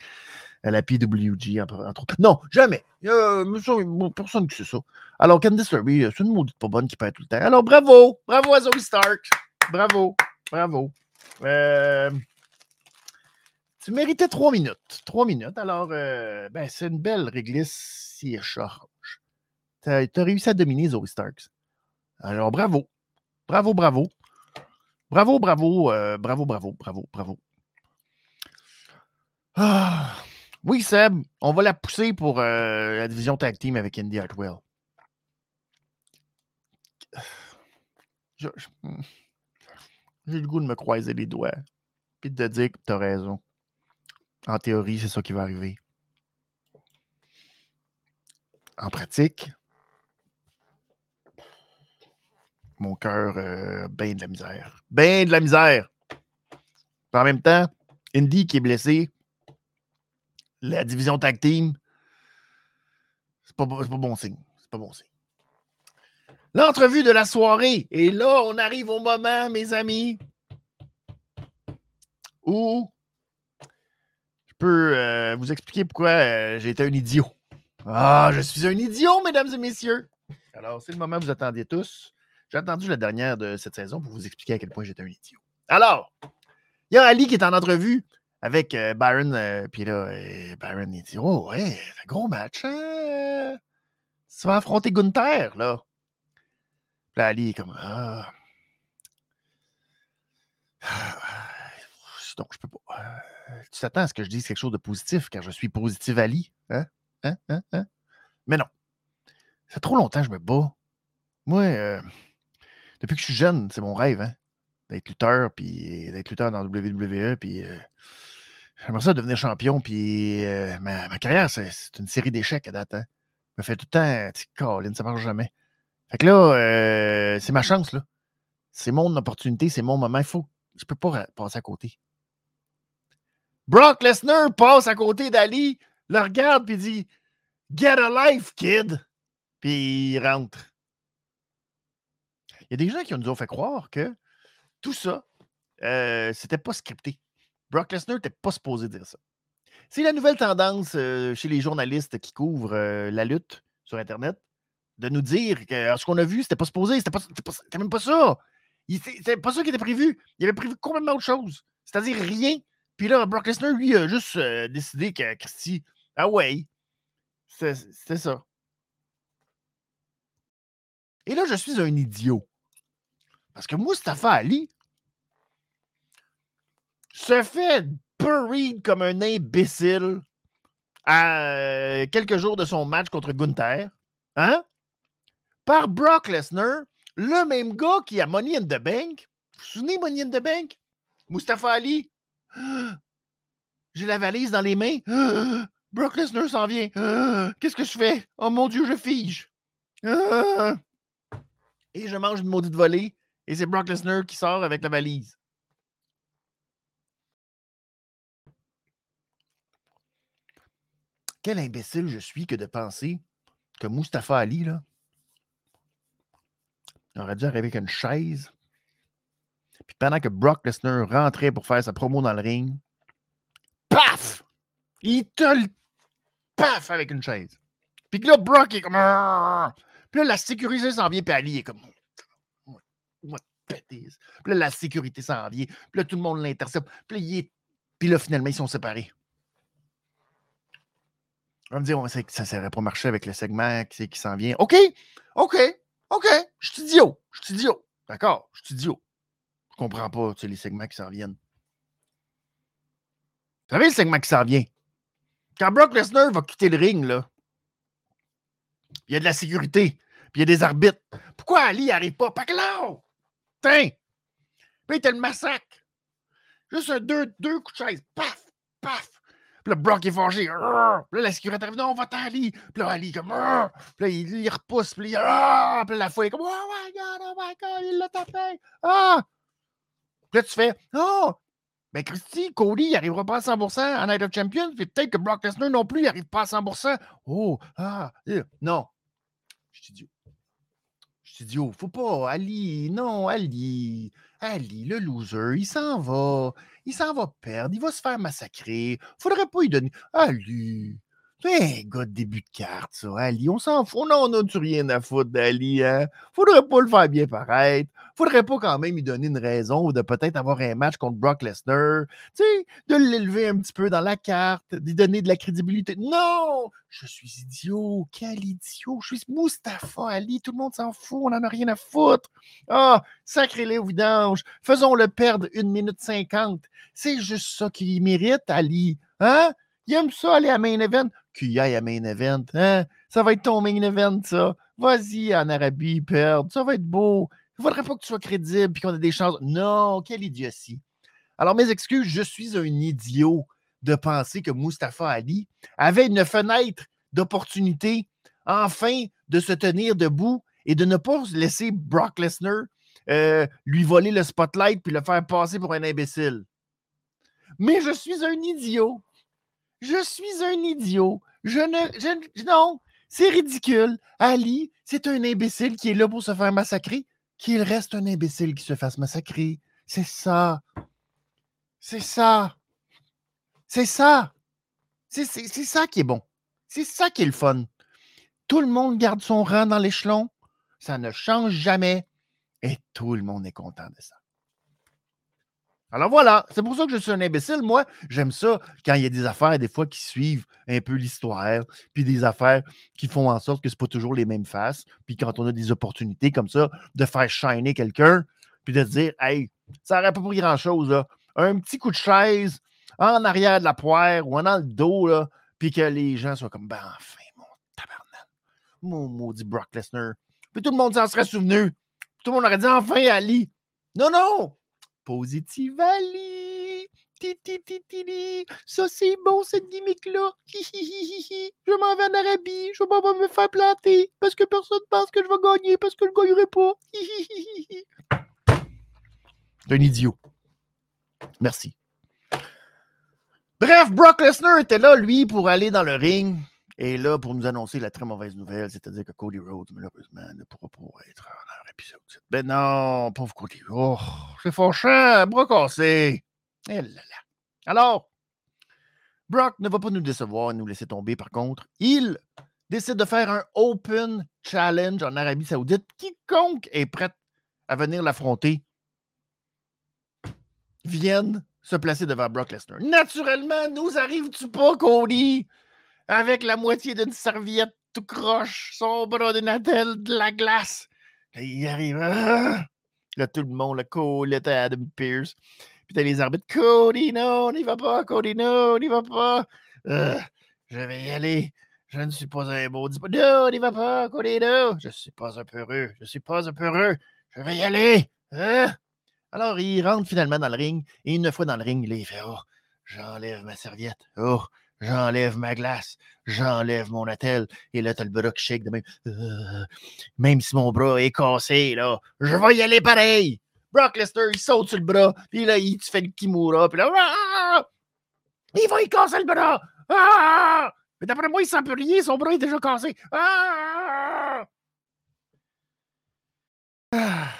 S1: à la PWG, entre autres. Non, jamais. Euh, personne qui sait ça. Alors, Candice LeRae, c'est une maudite pas bonne qui perd tout le temps. Alors, bravo. Bravo à Zoe Stark. Bravo. Bravo. Euh, tu méritais trois minutes. Trois minutes. Alors, euh, ben, c'est une belle réglisse si écharpe tu as, réussi à dominer Zoe Starks. Alors, bravo. Bravo, bravo. Bravo, bravo, euh, bravo, bravo, bravo, bravo. Ah. Oui, Seb, on va la pousser pour euh, la division tag team avec Indy Hartwell. Hmm. J'ai le goût de me croiser les doigts. Puis de dire que tu as raison. En théorie, c'est ça qui va arriver. En pratique, mon cœur, euh, ben de la misère. Ben de la misère. En même temps, Indy qui est blessé, la division tag team, c'est pas, bon signe. C'est pas bon signe. L'entrevue de la soirée. Et là, on arrive au moment, mes amis, ou je peux euh, vous expliquer pourquoi euh, j'ai été un idiot. Ah, je suis un idiot, mesdames et messieurs. Alors, c'est le moment que vous attendiez tous. J'ai attendu la dernière de cette saison pour vous expliquer à quel point j'étais un idiot. Alors, il y a Ali qui est en entrevue avec euh, Byron. Puis là, Byron, il dit Oh, ouais, un gros match. Hein? Tu vas affronter Gunther, là. Puis là, Ali est comme Ah. Donc, je peux pas. Euh, tu t'attends à ce que je dise quelque chose de positif car je suis positif Ali. Hein? Hein? Hein? hein? Mais non. Ça fait trop longtemps que je me bats. Moi, euh, depuis que je suis jeune, c'est mon rêve, hein? D'être lutteur, puis d'être lutteur dans WWE, puis euh, j'aimerais ça devenir champion, puis ma, carrière, c'est une série d'échecs à date, hein? me fait tout le temps, Colin, ça marche jamais. Fait que là, c'est ma chance, là. C'est mon opportunité, c'est mon moment. Il faut. Je peux pas passer à côté. Brock Lesnar passe à côté d'Ali, le regarde puis dit Get a life, kid. Puis il rentre. Il y a des gens qui nous ont fait croire que tout ça, euh, c'était pas scripté. Brock Lesnar n'était pas supposé dire ça. C'est la nouvelle tendance euh, chez les journalistes qui couvrent euh, la lutte sur Internet de nous dire que ce qu'on a vu, c'était pas supposé, c'était pas, même pas ça. C'était pas ça qui était prévu. Il avait prévu complètement autre chose. C'est-à-dire rien puis là, Brock Lesnar, lui, a juste décidé que Christy, ah ouais, c'est ça. Et là, je suis un idiot. Parce que Mustafa Ali se fait buried comme un imbécile à euh, quelques jours de son match contre Gunther. Hein? Par Brock Lesnar, le même gars qui a Money in the Bank. Vous vous souvenez Money in the Bank? Mustafa Ali, j'ai la valise dans les mains. Brock Lesnar s'en vient. Qu'est-ce que je fais? Oh mon Dieu, je fige. Et je mange une maudite volée. Et c'est Brock Lesnar qui sort avec la valise. Quel imbécile je suis que de penser que Mustafa Ali, là, aurait dû arriver avec une chaise puis pendant que Brock Lesnar rentrait pour faire sa promo dans le ring, paf! Il te le paf avec une chaise. Puis là, Brock est comme. Puis là, la sécurité s'en vient, puis Ali est comme. Puis là, la sécurité s'en vient. Puis là, tout le monde l'intercepte. Puis là, puis là, finalement, ils sont séparés. On va me dire, ça ne serait pas marché avec le segment qui, qui s'en vient. OK, OK, OK, je suis idiot. Je suis idiot. D'accord, je suis idiot comprends pas tu sais, les segments qui s'en viennent. Vous savez le segment qui s'en vient? Quand Brock Lesnar va quitter le ring, là, il y a de la sécurité, puis il y a des arbitres. Pourquoi Ali n'arrive pas? Pas là! Tiens! Puis il le massacre. Juste deux, coups de chaise. Paf! Paf! Puis là, Brock est forgé. Puis là, la sécurité arrive. Non, on va Ali. Puis là, Ali, comme. Puis là, il, repousse. Puis, là, puis la foi est comme. Oh my God, oh my God, il l'a tapé. Ah! Puis là, tu fais Oh, ben Christy, Cody, il n'arrivera pas à 100% en Night of Champions, puis peut-être que Brock Lesnar non plus, il n'arrive pas à 100%. Oh, ah, euh, non. Suis idiot. Faut pas. Ali, non, Ali. Ali, le loser, il s'en va. Il s'en va perdre. Il va se faire massacrer. Faudrait pas lui donner. Ali. Un gars de début de carte, ça, Ali. On s'en fout. Non, on n'a rien à foutre d'Ali. Hein? Faudrait pas le faire bien paraître. Faudrait pas quand même lui donner une raison de peut-être avoir un match contre Brock Lesnar. Tu sais, de l'élever un petit peu dans la carte, de lui donner de la crédibilité. Non! Je suis idiot. Quel idiot. Je suis Mustafa Ali. Tout le monde s'en fout. On n'en a rien à foutre. Ah, sacré-les vidange. Faisons-le perdre une minute cinquante. C'est juste ça qu'il mérite, Ali. Hein? Il aime ça aller à main event qu'il à main event. Hein? Ça va être ton main event, ça. Vas-y en Arabie, perdre. Ça va être beau. Il ne faudrait pas que tu sois crédible et qu'on ait des chances. Non, quelle idiotie. Alors, mes excuses, je suis un idiot de penser que Mustafa Ali avait une fenêtre d'opportunité, enfin, de se tenir debout et de ne pas laisser Brock Lesnar euh, lui voler le spotlight puis le faire passer pour un imbécile. Mais je suis un idiot. Je suis un idiot. Je ne. non, c'est ridicule. Ali, c'est un imbécile qui est là pour se faire massacrer. Qu'il reste un imbécile qui se fasse massacrer. C'est ça. C'est ça. C'est ça. C'est ça qui est bon. C'est ça qui est le fun. Tout le monde garde son rang dans l'échelon. Ça ne change jamais. Et tout le monde est content de ça. Alors voilà, c'est pour ça que je suis un imbécile. Moi, j'aime ça quand il y a des affaires, des fois, qui suivent un peu l'histoire, puis des affaires qui font en sorte que ce pas toujours les mêmes faces. Puis quand on a des opportunités comme ça, de faire shiner quelqu'un, puis de dire, hey, ça n'aurait pas pour grand-chose. Un petit coup de chaise en arrière de la poire ou en dans le dos, là, puis que les gens soient comme, ben enfin, mon tabarnak, mon maudit Brock Lesnar. Puis tout le monde s'en serait souvenu. Tout le monde aurait dit, enfin, Ali. Non, non, Positive Ali. Ça, c'est bon, cette gimmick-là. Je m'en vais en Arabie. Je vais pas me faire planter parce que personne pense que je vais gagner parce que je ne gagnerai pas. Un idiot. Merci. Bref, Brock Lesnar était là, lui, pour aller dans le ring. Et là, pour nous annoncer la très mauvaise nouvelle, c'est-à-dire que Cody Rhodes, malheureusement, ne pourra pas être dans l'épisode. Ben non, pauvre Cody. Oh, c'est fâchant, bras cassé. Eh là. Alors, Brock ne va pas nous décevoir nous laisser tomber, par contre. Il décide de faire un Open Challenge en Arabie Saoudite. Quiconque est prêt à venir l'affronter vienne se placer devant Brock Lesnar. Naturellement, nous arrives-tu pas, Cody? avec la moitié d'une serviette tout croche, son bras de Natel, de la glace. Il arrive. Ah! Là, tout le monde, le Colette Adam Pierce. Puis t'as les arbitres. Cody, non, n'y va pas. Cody, non, n'y va pas. Je vais y aller. Je ne suis pas un beau Non, n'y va pas. Cody, non. Je ne suis pas un peureux. Je ne suis pas un peureux. Je vais y aller. Ah! Alors, il rentre finalement dans le ring. Et une fois dans le ring, il fait Oh, j'enlève ma serviette. Oh, j'enlève ma glace, j'enlève mon attel. Et là, t'as le bras qui shake de même. Euh, même si mon bras est cassé, là, je vais y aller pareil. Brock Lesnar, il saute sur le bras, puis là, il fait le Kimura, puis là, ah! il va y casser le bras. Ah! Mais d'après moi, il sent plus rien, son bras est déjà cassé. Ah!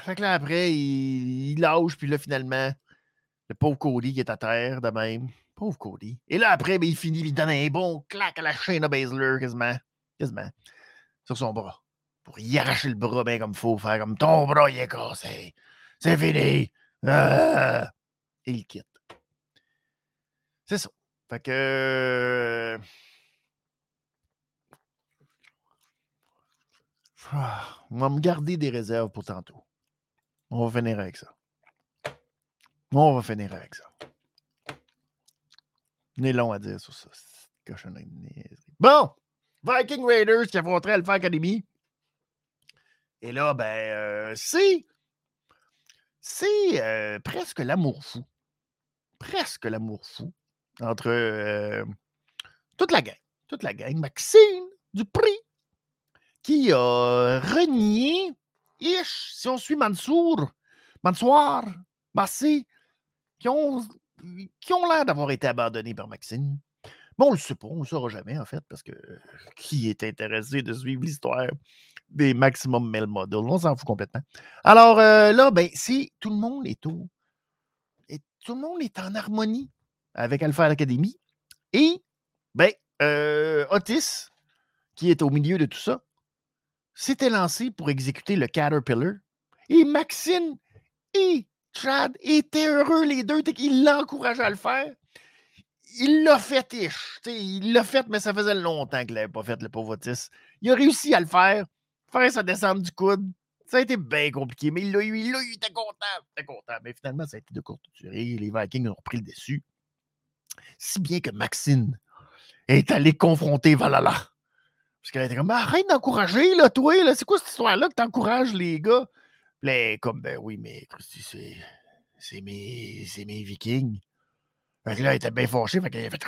S1: Fait que là, après, il, il lâche, puis là, finalement, le pauvre Cody qui est à terre de même. Pauvre Cody. Et là, après, ben, il finit, il donne un bon claque à la chaîne de Baszler, quasiment. Quasiment. Sur son bras. Pour y arracher le bras bien comme il faut. Faire comme ton bras, il est cassé. C'est fini. Ah! Et il quitte. C'est ça. Fait que. Ah, on va me garder des réserves pour tantôt. On va finir avec ça. On va finir avec ça. N'est long à dire sur ça. Bon! Viking Raiders qui affronterait Alpha Academy. Et là, ben, euh, c'est. Euh, presque l'amour fou. Presque l'amour fou entre euh, toute la gang. Toute la gang. Maxime Dupri qui a renié, ish, si on suit Mansour, Mansour, Massé, qui ont qui ont l'air d'avoir été abandonnés par Maxime. Bon, on le sait pas, on le saura jamais, en fait, parce que qui est intéressé de suivre l'histoire des Maximum Male Models? On s'en fout complètement. Alors euh, là, ben, c'est tout le monde est tout. Et tout le monde est en harmonie avec Alpha Academy. Et, ben, euh, Otis, qui est au milieu de tout ça, s'était lancé pour exécuter le Caterpillar. Et Maxine et Chad était heureux, les deux. Il l'encourageait à le faire. Il l'a fait, il l'a fait, mais ça faisait longtemps qu'il l'avait pas fait, le pauvre Otis. Il a réussi à le faire, faire sa descente du coude. Ça a été bien compliqué, mais il l'a eu, il l'a eu, il était content, il était content. Mais finalement, ça a été de courte durée. Les Vikings ont pris le dessus. Si bien que Maxine est allé confronter Valhalla. Parce qu'elle était comme, arrête d'encourager, là, toi, là, c'est quoi cette histoire-là que t'encourages les gars? Là, comme, ben oui, mais c'est, c'est mes, c'est mes vikings. Fait que là, il était bien fâché, fait qu'il a fait.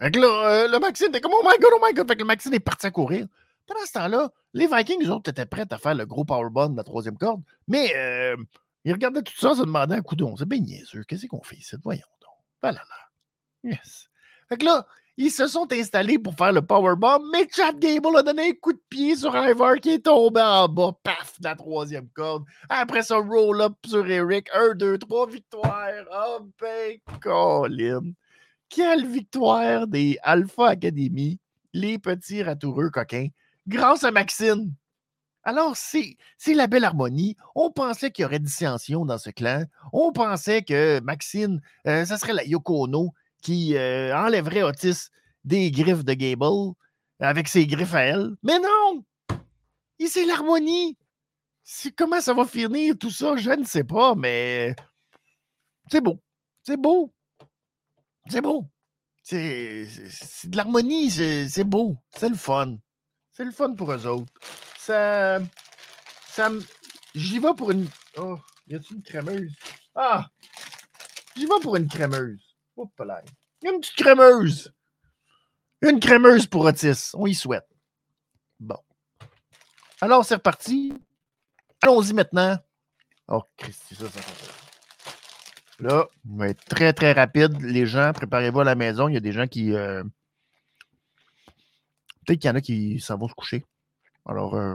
S1: Fait que là, euh, le Maxime était comme Oh my god, oh my god. Fait que le Maxime est parti à courir. Pendant ce temps-là, les Vikings, eux autres, étaient prêts à faire le gros powerbomb de la troisième corde. Mais euh, ils regardaient tout ça, se demandaient un coup d'on. C'est bien niaiseux. Qu'est-ce qu'on fait ici? Voyons donc. Voilà là. Yes. Fait que là, Ils se sont installés pour faire le powerbomb, mais Chad Gable a donné un coup de pied sur Ivar qui est tombé en bas. Paf, la troisième corde. Après ça, roll-up sur Eric. 1, 2, 3, victoire. Oh, ben, Colin. Quelle victoire des Alpha Academy, les petits ratoureux coquins, grâce à Maxine. Alors, c'est la belle harmonie. On pensait qu'il y aurait dissension dans ce clan. On pensait que Maxine, euh, ça serait la Yoko Ono qui euh, enlèverait Otis des griffes de Gable avec ses griffes à elle. Mais non! C'est l'harmonie. Comment ça va finir tout ça? Je ne sais pas, mais c'est beau. C'est beau. C'est beau. C'est de l'harmonie, c'est beau. C'est le fun. C'est le fun pour eux autres. Ça. ça J'y vais pour une. Oh, y a-t-il une crémeuse? Ah! J'y vais pour une crémeuse. Une petite crémeuse. Une crémeuse pour Otis. On y souhaite. Bon. Alors, c'est reparti. Allons-y maintenant. Oh, Christy, ça, ça fait Là, on va être très, très rapide. Les gens, préparez-vous à la maison. Il y a des gens qui. Euh, peut-être qu'il y en a qui s'en vont se coucher. Alors, euh,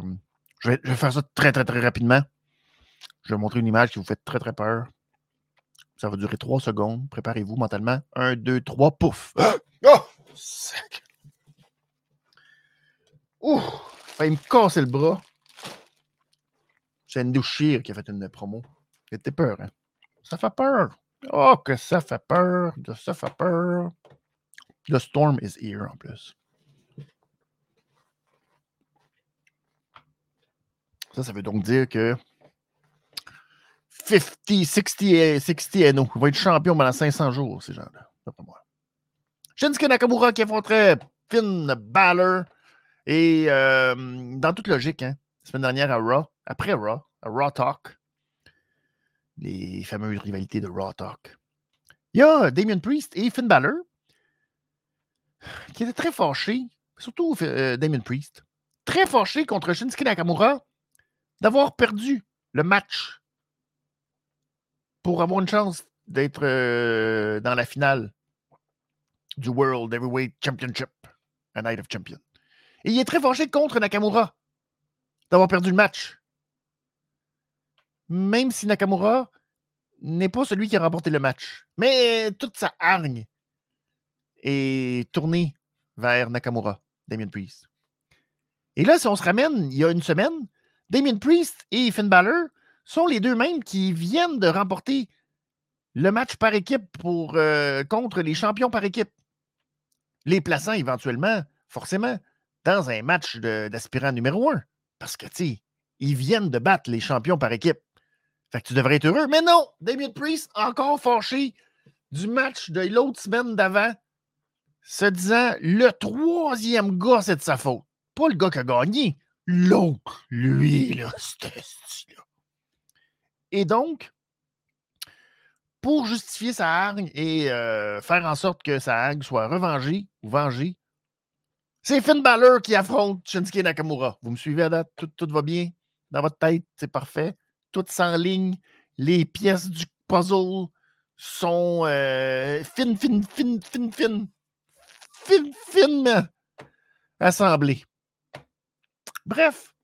S1: je, vais, je, vais, faire ça très, très, très rapidement. Je vais vous montrer une image qui vous fait très, très peur. Ça va durer trois secondes. Préparez-vous mentalement. Un, deux, trois, pouf. Ah! Oh! Sac. Ouh! Il me casser le bras. C'est Ndouchir qui a fait une promo. C'était peur, hein? Ça fait peur. Oh, que ça fait peur. Ça fait peur. The storm is here en plus. Ça, ça veut donc dire que 50, 60, 60 NO. Il va être champion pendant 500 jours, ces gens-là, d'après moi. Shinsuke Nakamura qui affronterait Finn Balor. Et euh, dans toute logique, hein, la semaine dernière à Raw, après Raw, à Raw Talk, les fameuses rivalités de Raw Talk, il y a Damien Priest et Finn Balor qui étaient très fâchés, surtout euh, Damien Priest, très fâchés contre Shinsuke Nakamura d'avoir perdu le match pour avoir une chance d'être euh, dans la finale du World Heavyweight Championship, a Night of Champions. Et il est très fâché contre Nakamura d'avoir perdu le match. Même si Nakamura n'est pas celui qui a remporté le match. Mais toute sa hargne est tournée vers Nakamura, Damien Priest. Et là, si on se ramène il y a une semaine, Damien Priest et Finn Balor sont les deux mêmes qui viennent de remporter le match par équipe euh, contre les champions par équipe. Les plaçant éventuellement, forcément, dans un match d'aspirant numéro un. Parce que, tu ils viennent de battre les champions par équipe. Fait que tu devrais être heureux. Mais non, Damien Priest, encore fâché du match de l'autre semaine d'avant, se disant le troisième gars, c'est de sa faute. Pas le gars qui a gagné, l'autre, lui, là, c'était là. Et donc, pour justifier sa hargne et euh, faire en sorte que sa hargne soit revengée ou vengée, c'est Finn Balor qui affronte Shinsuke Nakamura. Vous me suivez à date? Tout, va bien dans votre tête? C'est parfait. Tout s'enligne. Les pièces du puzzle sont euh, fines, fines, fines, fines, fines, fines, assemblées. Bref,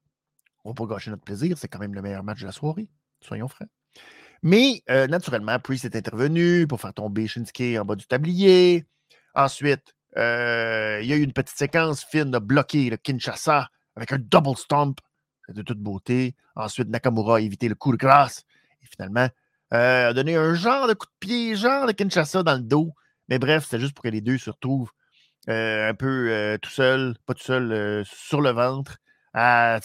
S1: on va pas gâcher notre plaisir. C'est quand même le meilleur match de la soirée. Soyons francs. Mais euh, naturellement, Priest est intervenu pour faire tomber Shinsuke en bas du tablier. Ensuite, euh, il y a eu une petite séquence. Finn a bloqué le Kinshasa avec un double stomp. de toute beauté. Ensuite, Nakamura a évité le coup de grâce. Et finalement, euh, a donné un genre de coup de pied, genre de Kinshasa dans le dos. Mais bref, c'était juste pour que les deux se retrouvent un peu tout seuls, pas tout seuls, sur le ventre, à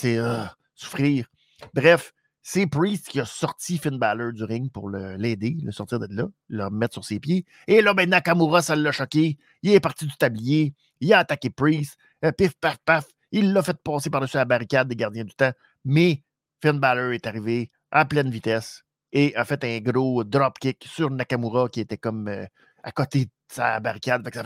S1: souffrir. Bref, c'est Priest qui a sorti Finn Balor du ring pour l'aider, le, sortir de là, le remettre sur ses pieds. Et là, ben, Nakamura, ça l'a choqué. Il est parti du tablier. Il a attaqué Priest. Euh, pif, paf, paf. Il l'a fait passer par-dessus la barricade des gardiens du temps. Mais Finn Balor est arrivé à pleine vitesse et a fait un gros dropkick sur Nakamura qui était comme euh, à côté de sa barricade. Fait que ça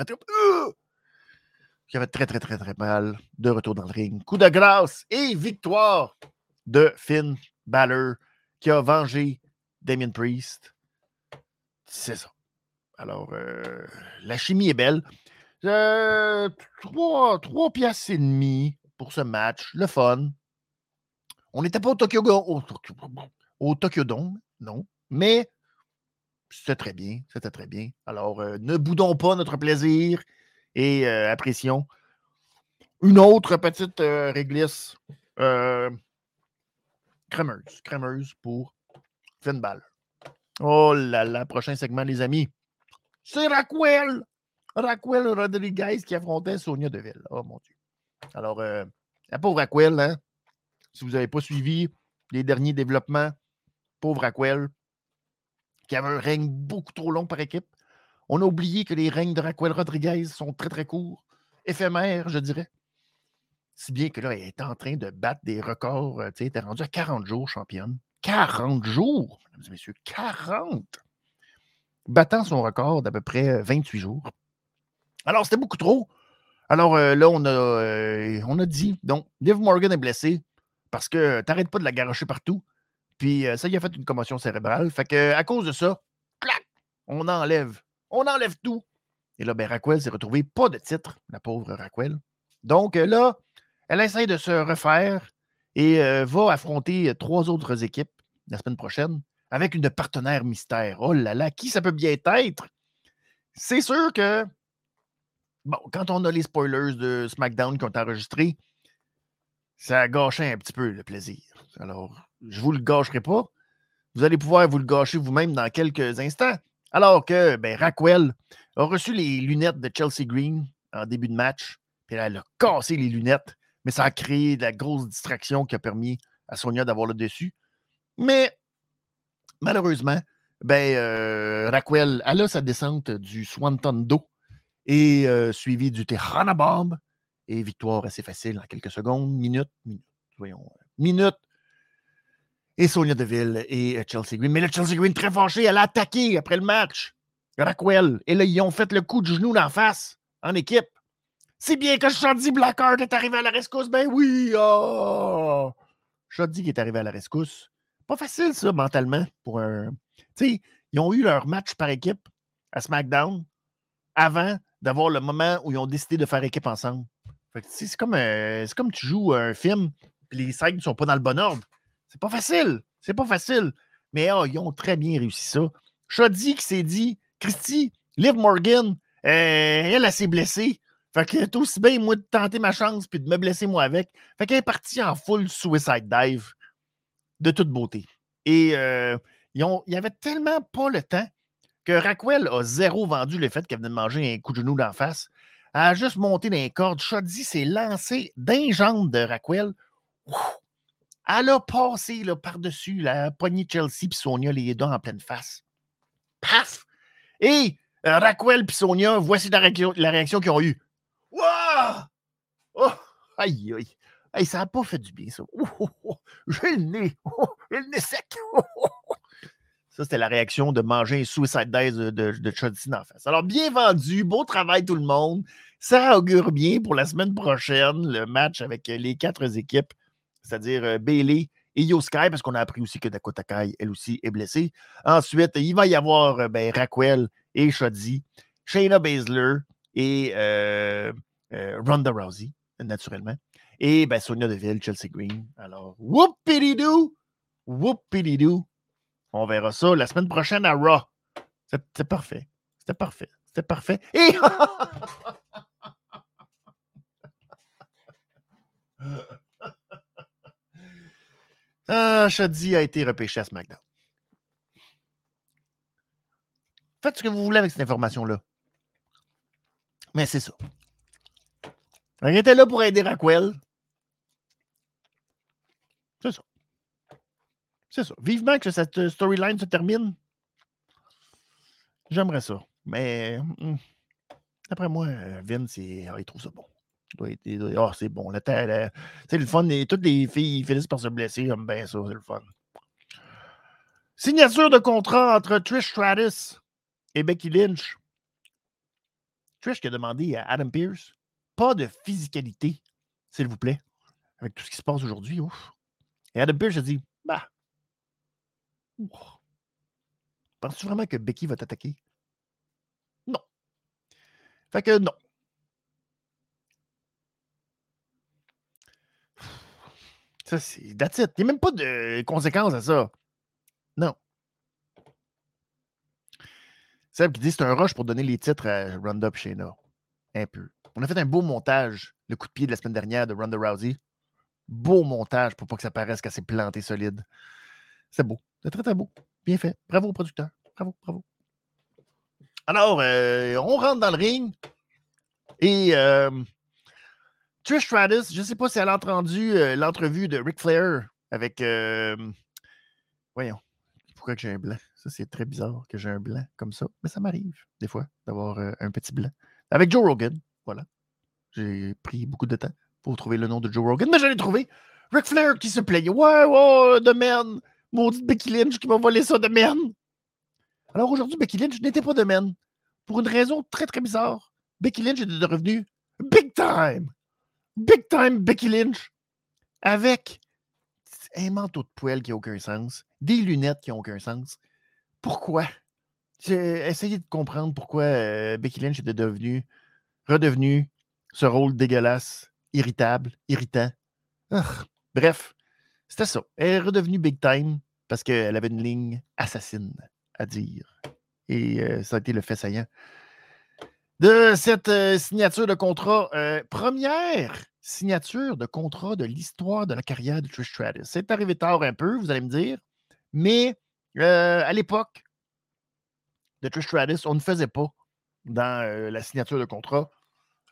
S1: fait très, très, très, très mal. De retour dans le ring. Coup de grâce et victoire de Finn Balor qui a vengé Damien Priest. C'est ça. Alors, euh, la chimie est belle. Euh, trois, trois piastres et demi pour ce match. Le fun. On n'était pas au Tokyo, au, Tokyo Dome, non. Mais c'était très bien. C'était très bien. Alors, euh, ne boudons pas notre plaisir et euh, apprécions. Une autre petite réglisse crémeuse. Crémeuse pour Finn Oh là là, prochain segment, les amis. C'est Raquel. Raquel Rodriguez qui affrontait Sonia Deville. Oh mon Dieu. Alors, la pauvre Raquel, hein, si vous n'avez pas suivi les derniers développements, pauvre Raquel, qui avait un règne beaucoup trop long par équipe. On a oublié que les règnes de Raquel Rodriguez sont très, très courts, éphémères, je dirais. Si bien que là, elle est en train de battre des records. Euh, tu sais, elle est rendue à 40 jours championne. 40 jours, mesdames et messieurs, 40! Battant son record d'à peu près 28 jours. Alors, c'était beaucoup trop. Alors euh, là, on a, euh, on a dit, donc, Liv Morgan est blessé parce que tu n'arrêtes pas de la garocher partout. Puis ça, il a fait une commotion cérébrale. Fait que, à cause de ça, clac, on enlève. On enlève tout. Et là, ben, Raquel s'est retrouvée pas de titre, la pauvre Raquel. Donc là, elle essaie de se refaire et va affronter trois autres équipes la semaine prochaine avec une partenaire mystère. Oh là là, qui ça peut bien être? C'est sûr que, bon, quand on a les spoilers de SmackDown qui ont enregistrés, ça a gâché un petit peu le plaisir. Alors, je ne vous le gâcherai pas. Vous allez pouvoir vous le gâcher vous-même dans quelques instants. Alors que ben, Raquel a reçu les lunettes de Chelsea Green en début de match. Puis elle a cassé les lunettes, mais ça a créé de la grosse distraction qui a permis à Sonia d'avoir le dessus. Mais malheureusement, ben, euh, Raquel, elle a sa descente du Swanton Do et euh, suivi du Tehana Bomb. Et victoire assez facile en quelques secondes, minutes, minutes, voyons, minutes et Sonia Deville et euh, Chelsea Green. Mais le Chelsea Green, très fâché, elle a attaqué après le match. Raquel. Et là, ils ont fait le coup de genou d'en face en équipe. C'est bien que Shoddy Blackheart est arrivé à la rescousse. Ben oui! Oh! Qui est arrivé à la rescousse. Pas facile, ça, mentalement, pour un. Tu sais, ils ont eu leur match par équipe à SmackDown avant d'avoir le moment où ils ont décidé de faire équipe ensemble. C'est comme, euh, comme tu joues un film, et les scènes ne sont pas dans le bon ordre. C'est pas facile. C'est pas facile. Mais oh, ils ont très bien réussi ça. Shoddy qui s'est dit, Christy, Liv Morgan, euh, elle, elle s'est blessée. Fait que c'est aussi bien, moi, de tenter ma chance puis de me blesser moi avec. Fait qu'elle est partie en full suicide dive de toute beauté. Et euh, ils, ont, ils avaient tellement pas le temps que Raquel a zéro vendu le fait qu'elle venait de manger un coup de genou d'en face. Elle a juste monté dans les cordes. Shoddy s'est lancé d'un jambe de Raquel. Elle a passé par-dessus la poignée Chelsea et Sonia, les deux en pleine face. Paf! Et euh, Raquel et Sonia, voici la réaction, qu'ils ont eue. Oh! Aïe, aïe! ça n'a pas fait du bien, ça. Oh, oh, oh. J'ai le nez. J'ai le nez sec. Ça, c'était la réaction de manger un suicide dive de, de, en face. Alors, bien vendu. Beau travail, tout le monde. Ça augure bien pour la semaine prochaine, le match avec les quatre équipes c'est-à-dire euh, Bailey et Yoskai, parce qu'on a appris aussi que Dakota Kai, elle aussi, est blessée. Ensuite, il va y avoir euh, ben, Raquel et Shoddy, Shayna Baszler et euh, Ronda Rousey, naturellement. Et ben, Sonia Deville, Chelsea Green. Alors, whoopity-doo! Whoopity-doo! On verra ça la semaine prochaine à Raw. C'était parfait. C'était parfait. C'était parfait. Et. Ah, Shadi a été repêché à SmackDown. Faites ce que vous voulez avec cette information-là. Mais c'est ça. On était là pour aider Raquel. C'est ça. C'est ça. Vivement que cette storyline se termine. J'aimerais ça. Mais hmm, d'après moi, Vince, il trouve ça bon. Oh, c'est bon. C'est le fun. Toutes les filles finissent par se blesser. J'aime bien ça. C'est le fun. Signature de contrat entre Trish Stratus et Becky Lynch. Trish qui a demandé à Adam Pierce pas de physicalité, s'il vous plaît, avec tout ce qui se passe aujourd'hui. Et Adam Pearce a dit Bah, penses-tu vraiment que Becky va t'attaquer? Non. Fait que non. Ça, c'est that's. Il n'y a même pas de conséquences à ça. Non. Seb qui dit c'est un rush pour donner les titres à Ronda Shayna. Un peu. On a fait un beau montage, le coup de pied de la semaine dernière de Ronda Rousey. Beau montage pour pas que ça paraisse qu'elle s'est plantée solide. C'est beau. C'est très, très beau. Bien fait. Bravo au producteur. Bravo, bravo. Alors, euh, on rentre dans le ring. Et euh, Trish Stratus, je ne sais pas si elle a entendu euh, l'entrevue de Ric Flair avec. voyons. Pourquoi j'ai un blanc? Ça, c'est très bizarre que j'ai un blanc comme ça. Mais ça m'arrive, des fois, d'avoir un petit blanc. Avec Joe Rogan. Voilà. J'ai pris beaucoup de temps pour trouver le nom de Joe Rogan, mais j'allais trouvé. Ric Flair qui se plaignait. Ouais, ouais, de merde. Maudite Becky Lynch qui m'a volé ça de merde. Alors aujourd'hui, Becky Lynch n'était pas de merde. Pour une raison très, très bizarre. Becky Lynch est devenue big time. Big time Becky Lynch. Avec un manteau de poêle qui n'a aucun sens, des lunettes qui n'ont aucun sens. Pourquoi? J'ai essayé de comprendre pourquoi euh, Becky Lynch était devenue, redevenue ce rôle dégueulasse, irritable, irritant. Bref, c'était ça. Elle est redevenue big time parce qu'elle avait une ligne assassine à dire. Et euh, ça a été le fait saillant de cette euh, signature de contrat. Euh, première signature de contrat de l'histoire de la carrière de Trish Stratus. C'est arrivé tard un peu, vous allez me dire, mais à l'époque de Trish Stratus, on ne faisait pas dans la signature de contrat.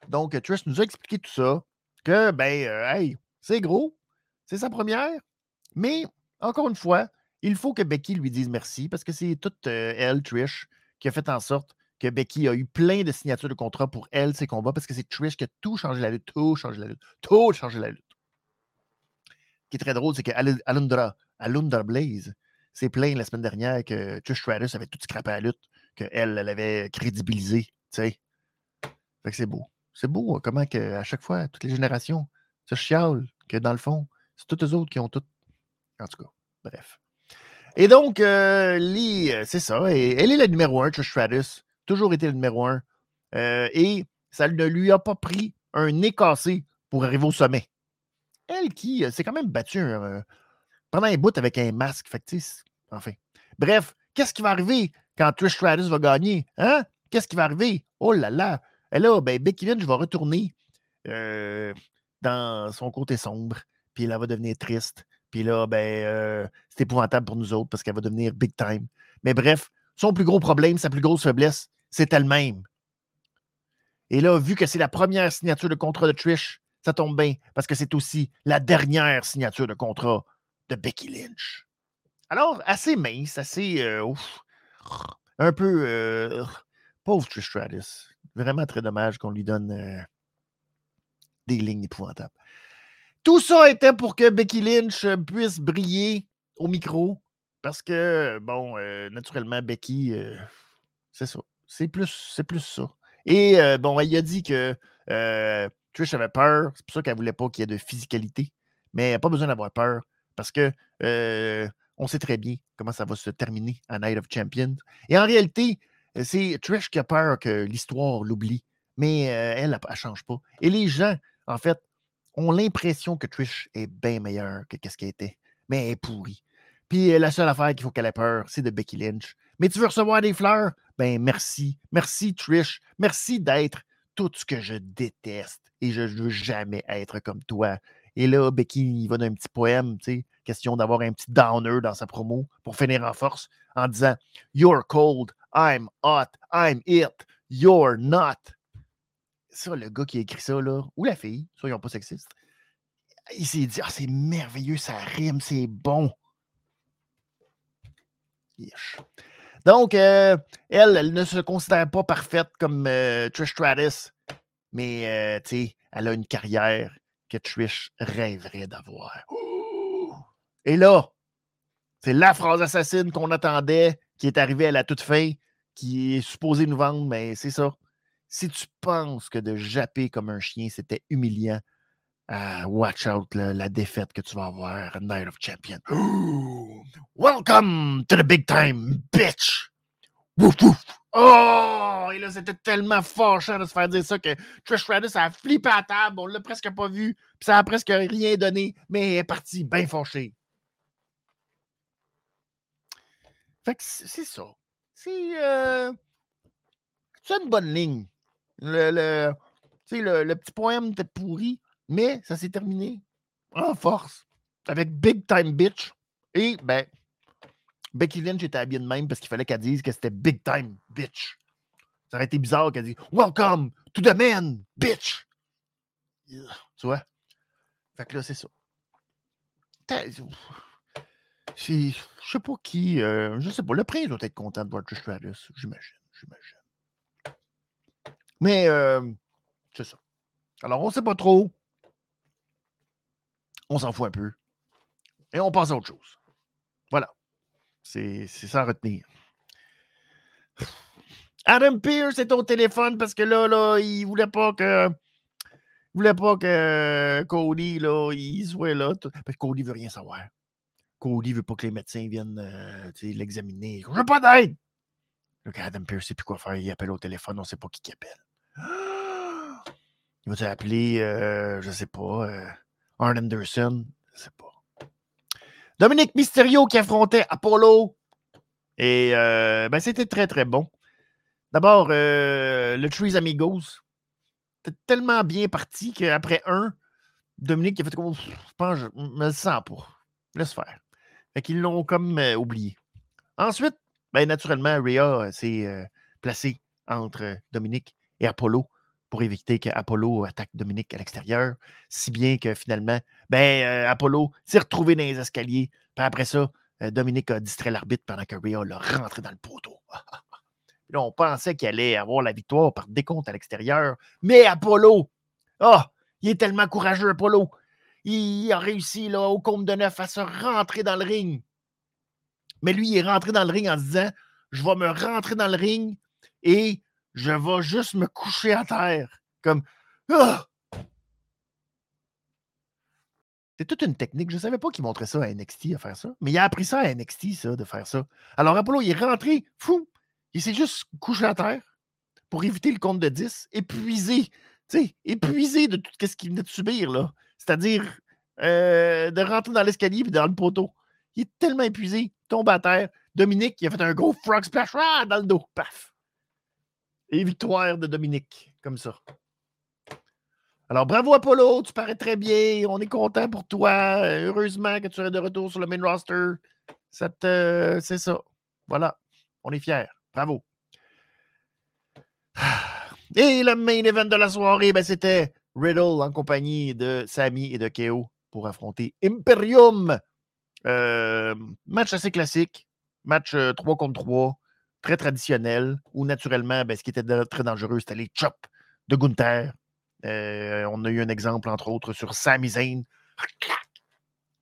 S1: Donc, Trish nous a expliqué tout ça, que, ben, hey, c'est gros, c'est sa première, mais encore une fois, il faut que Becky lui dise merci parce que c'est toute euh, elle, Trish, qui a fait en sorte que Becky a eu plein de signatures de contrat pour elle, ses combats, parce que c'est Trish qui a tout changé la lutte, tout changé la lutte, tout changé la lutte. Ce qui est très drôle, c'est que Alundra, Alundra Blaze s'est plaint la semaine dernière que Trish Stratus avait tout scrappé à la lutte, qu'elle, elle avait crédibilisé, tu sais. Fait que c'est beau. C'est beau hein, comment que, à chaque fois, toutes les générations se chialent que dans le fond, c'est toutes les autres qui ont tout. En tout cas, bref. Et donc, euh, euh, c'est ça. Elle est la numéro un, Trish Stratus. Toujours été le numéro un. Euh, et ça ne lui a pas pris un nez cassé pour arriver au sommet. Elle qui s'est quand même battue pendant un bout avec un masque factice. Enfin. Bref, qu'est-ce qui va arriver quand Trish Stratus va gagner? Hein? Qu'est-ce qui va arriver? Oh là là! Et là, ben, Becky Lynch va retourner dans son côté sombre, puis elle va devenir triste. Puis là, ben, euh, c'est épouvantable pour nous autres parce qu'elle va devenir big time. Mais bref, son plus gros problème, sa plus grosse faiblesse, c'est elle-même. Et là, vu que c'est la première signature de contrat de Trish, ça tombe bien parce que c'est aussi la dernière signature de contrat de Becky Lynch. Alors, assez mince, assez. Euh, un peu. Euh, pauvre Trish Stratus. Vraiment très dommage qu'on lui donne des lignes épouvantables. Tout ça était pour que Becky Lynch euh, puisse briller au micro. Parce que, bon, euh, naturellement, Becky, euh, c'est ça. C'est plus, c'est plus ça. Et bon, elle a dit que Trish avait peur. C'est pour ça qu'elle ne voulait pas qu'il y ait de physicalité. Mais elle n'a pas besoin d'avoir peur. Parce que on sait très bien comment ça va se terminer à Night of Champions. Et en réalité, c'est Trish qui a peur que l'histoire l'oublie. Mais elle, elle ne change pas. Et les gens, en fait, ont l'impression que Trish est bien meilleure que ce qu'elle était, mais elle est pourrie. Puis euh, la seule affaire qu'il faut qu'elle ait peur, c'est de Becky Lynch. Mais tu veux recevoir des fleurs? Ben merci. Merci Trish. Merci d'être tout ce que je déteste et je ne veux jamais être comme toi. Et là, Becky, il va d'un petit poème, tu sais, question d'avoir un petit downer dans sa promo pour finir en force en disant You're cold, I'm hot, I'm it, you're not ça, le gars qui a écrit ça, là, ou la fille, soyons pas sexistes, il s'est dit Ah, c'est merveilleux, ça rime, c'est bon. Donc, euh, elle, elle ne se considère pas parfaite comme euh, Trish Stratus, mais euh, tu sais, elle a une carrière que Trish rêverait d'avoir. Et là, c'est la phrase assassine qu'on attendait, qui est arrivée à la toute fin, qui est supposée nous vendre, mais c'est ça. Si tu penses que de japper comme un chien, c'était humiliant, ah, watch out la défaite que tu vas avoir à Night of Champions. Welcome to the big time, bitch! Woof! Oh! Et là, c'était tellement fâchant de se faire dire ça que Trish Stratus a flippé à table. On l'a presque pas vu. Puis ça a presque rien donné. Mais elle est partie bien fâchée. Fait que c'est ça. C'est euh, une bonne ligne. Le, le, le, le petit poème était pourri, mais ça s'est terminé en force avec Big Time Bitch. Et, ben, Becky Lynch était habillée de même parce qu'il fallait qu'elle dise que c'était Big Time Bitch. Ça aurait été bizarre qu'elle dise Welcome to the man, bitch. Tu vois? Fait que là, c'est ça. Je sais pas qui. Euh, je sais pas. Le prince doit être content de voir Trish Stratus. J'imagine. J'imagine. Mais euh, c'est ça. Alors, on sait pas trop. On s'en fout un peu. Et on passe à autre chose. Voilà. C'est ça à retenir. Adam Pierce est au téléphone parce que là, là, il voulait pas que. Il voulait pas que Cody, là, il soit là. Parce que Cody veut rien savoir. Cody veut pas que les médecins viennent euh, l'examiner. Je veux pas d'aide! Adam Pierce ne sait plus quoi faire. Il appelle au téléphone, on ne sait pas qui qui appelle. Il va appeler, euh, je ne sais pas, euh, Arn Anderson? Je ne sais pas. Dominique Mysterio qui affrontait Apollo. Et euh, ben, c'était très, très bon. D'abord, le Trees Amigos. C'était tellement bien parti qu'après un, Dominique a fait comme je pense, je me sens pas. Laisse faire. Fait qu'ils l'ont comme euh, oublié. Ensuite, ben, naturellement, Rhea s'est placé entre Dominique et Apollo pour éviter qu'Apollo attaque Dominique à l'extérieur. Si bien que finalement, ben, Apollo s'est retrouvé dans les escaliers. Puis après ça, Dominique a distrait l'arbitre pendant que Rhea l'a rentré dans le poteau. là, on pensait qu'il allait avoir la victoire par décompte à l'extérieur. Mais Apollo, ah, il est tellement courageux, Apollo. Il a réussi là, au compte de neuf à se rentrer dans le ring. Mais lui, il est rentré dans le ring en se disant Je vais me rentrer dans le ring et je vais juste me coucher à terre. Comme ah! C'est toute une technique. Je ne savais pas qu'il montrait ça à NXT à faire ça. Mais il a appris ça à NXT, ça, de faire ça. Alors Apollo, il est rentré, fou. Il s'est juste couché à terre pour éviter le compte de 10, épuisé. Tu sais, épuisé de tout ce qu'il venait de subir, là. C'est-à-dire euh, de rentrer dans l'escalier et dans le poteau. Il est tellement épuisé, tombe à terre. Dominique, il a fait un gros frog splash ah, dans le dos. Paf! Et victoire de Dominique, comme ça. Alors, bravo Apollo, tu parais très bien. On est content pour toi. Heureusement que tu es de retour sur le main roster. C'est ça. Voilà. On est fiers. Bravo. Et le main event de la soirée, ben, c'était Riddle en compagnie de Sami et de KO pour affronter Imperium. Euh, match assez classique. Match 3 euh, contre 3 très traditionnel, où naturellement, ben, ce qui était très dangereux, c'était les chops de Gunther. Euh, on a eu un exemple, entre autres, sur Sami Zayn.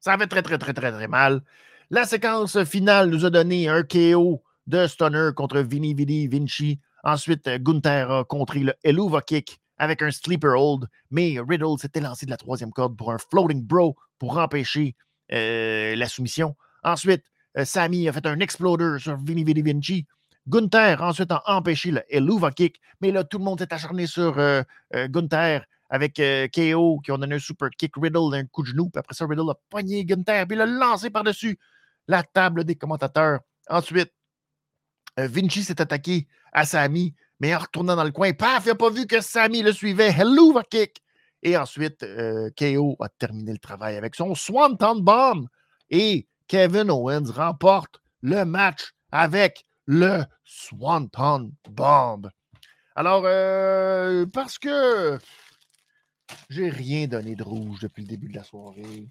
S1: Ça fait très, très, très, très, très mal. La séquence finale nous a donné un KO de Stunner contre Vini Vidi Vinci. Ensuite, Gunther a contré le Eluva Kick avec un Sleeper Hold, mais Riddle s'était lancé de la troisième corde pour un Floating Bro pour empêcher euh, la soumission. Ensuite, euh, Sami a fait un Exploder sur Vini Vidi Vinci. Gunther ensuite a empêché le Eluva Kick, mais là, tout le monde s'est acharné sur euh, euh, Gunther avec KO qui ont donné un super kick Riddle d'un coup de genou. Puis après ça, Riddle a poigné Gunther, puis l'a lancé par-dessus la table des commentateurs. Ensuite, Vinci s'est attaqué à Sami, mais en retournant dans le coin, paf, il n'a pas vu que Sami le suivait. Eluva Kick. Et ensuite, KO a terminé le travail avec son Swanton Bomb. Et Kevin Owens remporte le match avec le Swanton Bomb. Alors, euh, parce que j'ai rien donné de rouge depuis le début de la soirée,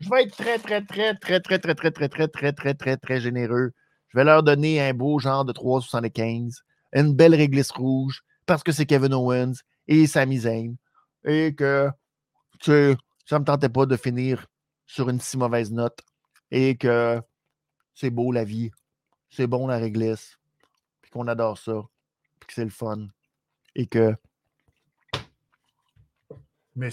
S1: je vais être très, très, très, très, très, très, très, très, très, très, très, très, très généreux. Je vais leur donner un beau genre de 3,75, une belle réglisse rouge, parce que c'est Kevin Owens et Sami Zayn, et que, tu sais, ça ne me tentait pas de finir sur une si mauvaise note, et que c'est beau la vie, c'est bon la réglisse, puis qu'on adore ça, puis que c'est le fun, et que. Mais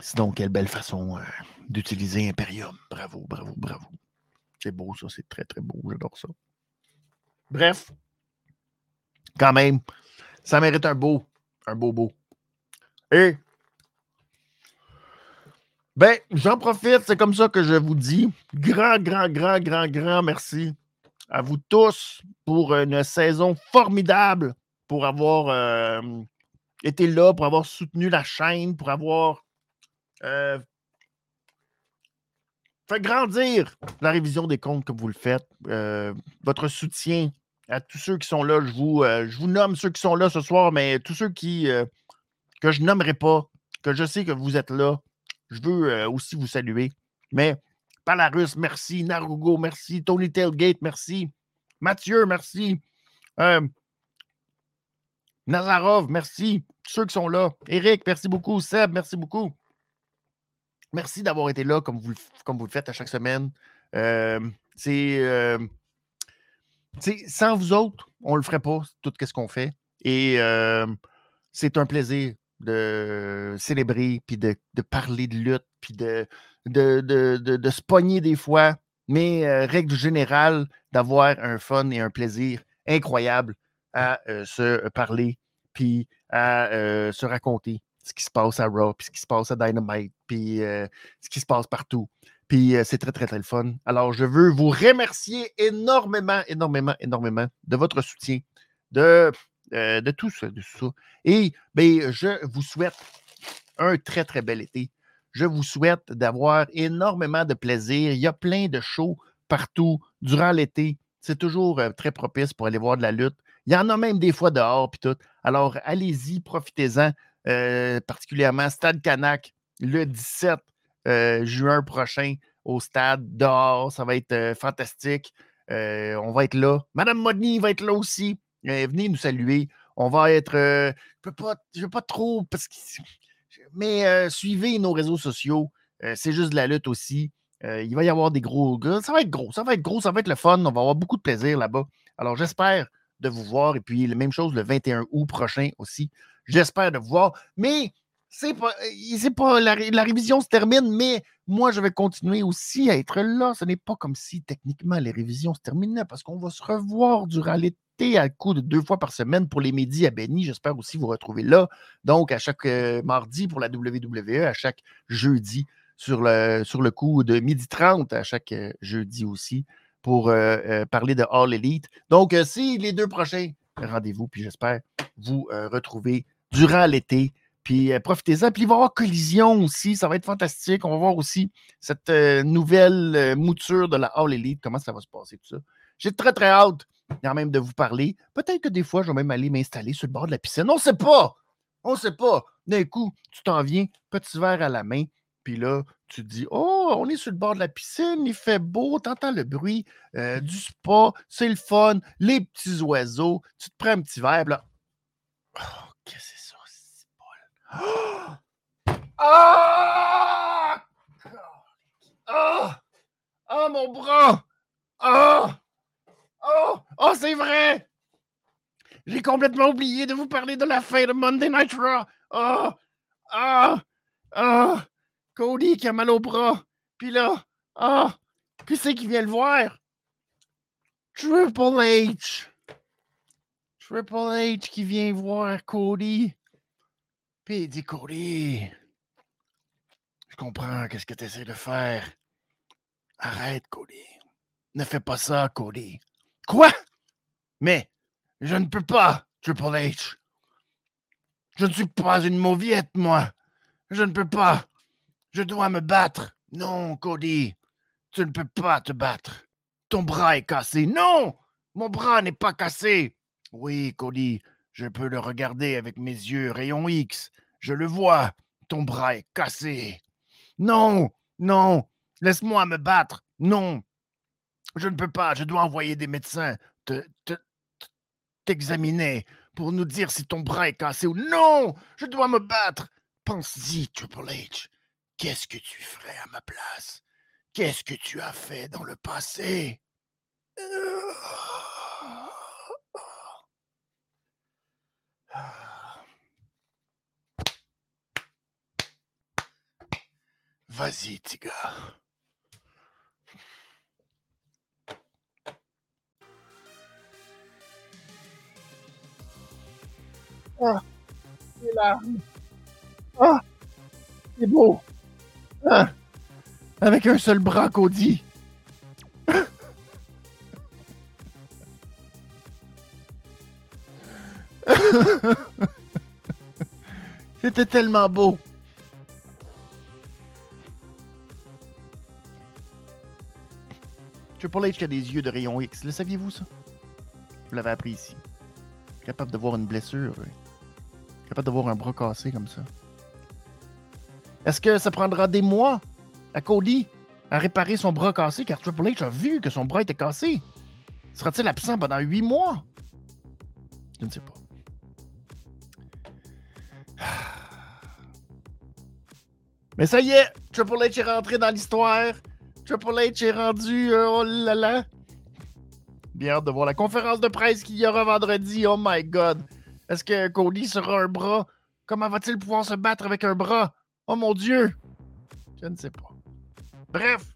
S1: sinon, quelle belle façon euh, d'utiliser Imperium. Bravo, bravo, bravo. C'est beau, ça, c'est très, très beau, j'adore ça. Bref, quand même, ça mérite un beau, un beau beau. Et ben, j'en profite, c'est comme ça que je vous dis. Grand, grand, grand, grand, grand merci à vous tous pour une saison formidable, pour avoir euh, été là, pour avoir soutenu la chaîne, pour avoir euh, fait grandir la révision des comptes comme vous le faites. Euh, votre soutien à tous ceux qui sont là, je vous, je vous nomme ceux qui sont là ce soir, mais tous ceux qui que je nommerai pas, que je sais que vous êtes là, je veux aussi vous saluer. Mais Palarus, merci. Narugo, merci. Tony Tailgate, merci. Mathieu, merci. Nazarov, merci. Ceux qui sont là. Eric, merci beaucoup. Seb, merci beaucoup. Merci d'avoir été là comme vous, comme vous le faites à chaque semaine. c'est. Sans vous autres, on ne le ferait pas, tout ce qu'on fait. Et c'est un plaisir de célébrer, puis de, parler de lutte, puis de, de, de, se pogner des fois. Mais règle générale, d'avoir un fun et un plaisir incroyable à se parler, puis à se raconter ce qui se passe à Raw, puis ce qui se passe à Dynamite, puis ce qui se passe partout. Puis c'est très, très, très le fun. Alors, je veux vous remercier énormément, énormément, énormément de votre soutien, de, de tout ça. Et bien, je vous souhaite un très, très bel été. Je vous souhaite d'avoir énormément de plaisir. Il y a plein de shows partout durant l'été. C'est toujours très propice pour aller voir de la lutte. Il y en a même des fois dehors, puis tout. Alors, allez-y, profitez-en, particulièrement Stade Canac, le 17 juin prochain au stade, dehors. Ça va être fantastique. on va être là. Madame Modny va être là aussi. venez nous saluer. On va être. je ne veux pas trop. Parce que, mais suivez nos réseaux sociaux. c'est juste de la lutte aussi. il va y avoir des gros. Ça va être gros. Ça va être gros. Ça va être le fun. On va avoir beaucoup de plaisir là-bas. Alors, j'espère de vous voir. Et puis, la même chose le 21 août prochain aussi. J'espère de vous voir. Mais c'est pas, pas la, révision se termine, mais moi, je vais continuer aussi à être là. Ce n'est pas comme si techniquement les révisions se terminaient parce qu'on va se revoir durant l'été à coup de deux fois par semaine pour les médias à Benny. J'espère aussi vous retrouver là. Donc, à chaque euh, mardi pour la WWE, à chaque jeudi sur le, sur le coup de midi 30, à chaque euh, jeudi aussi pour euh, euh, parler de All Elite. Donc, euh, c'est les deux prochains rendez-vous, puis j'espère vous retrouver durant l'été. Puis profitez-en. Puis il va y avoir collision aussi. Ça va être fantastique. On va voir aussi cette nouvelle mouture de la All Elite. Comment ça va se passer, tout ça? J'ai très, très hâte quand même de vous parler. Peut-être que des fois, je vais même aller m'installer sur le bord de la piscine. On ne sait pas. On ne sait pas. D'un coup, tu t'en viens, petit verre à la main. Puis là, tu te dis, oh, on est sur le bord de la piscine, il fait beau, tu entends le bruit euh, du spa, c'est le fun, les petits oiseaux, tu te prends un petit verre, là. Oh, qu'est-ce que c'est Ah! Ah! Oh, mon bras! Oh! Oh! Oh, c'est vrai! J'ai complètement oublié de vous parler de la fin de Monday Night Raw. Oh! Ah! Ah! Cody qui a mal au bras. Puis là, ah, qui c'est qui vient le voir? Triple H. Triple H qui vient voir Cody. Puis dit Cody, je comprends qu'est-ce que tu essaies de faire. Arrête, Cody. Ne fais pas ça, Cody. Quoi? Mais je ne peux pas, Triple H. Je ne suis pas une mauviette, moi. Je ne peux pas. Je dois me battre. Non, Cody, tu ne peux pas te battre. Ton bras est cassé. Non, mon bras n'est pas cassé. Oui, Cody, je peux le regarder avec mes yeux rayon X. Je le vois. Ton bras est cassé. Non, non, laisse-moi me battre. Non, je ne peux pas. Je dois envoyer des médecins te, t'examiner pour nous dire si ton bras est cassé ou non. Je dois me battre. Pense-y, Triple H. Qu'est-ce que tu ferais à ma place? Qu'est-ce que tu as fait dans le passé? Vas-y, Tiga. Ah, les larmes. Ah, c'est beau. Ah, avec un seul bras, Cody. C'était tellement beau. Triple H a des yeux de rayon X. Le saviez-vous, ça? Vous l'avez appris ici. Capable de voir une blessure. Capable de voir un bras cassé comme ça. Est-ce que ça prendra des mois à Cody à réparer son bras cassé car Triple H a vu que son bras était cassé? Sera-t-il absent pendant huit mois? Je ne sais pas. Mais ça y est, Triple H est rentré dans l'histoire. Triple H est rendu, euh, oh là là. Bien hâte de voir la conférence de presse qu'il y aura vendredi. Oh my god. Est-ce que Cody sera un bras? Comment va-t-il pouvoir se battre avec un bras? Oh mon dieu. Je ne sais pas. Bref.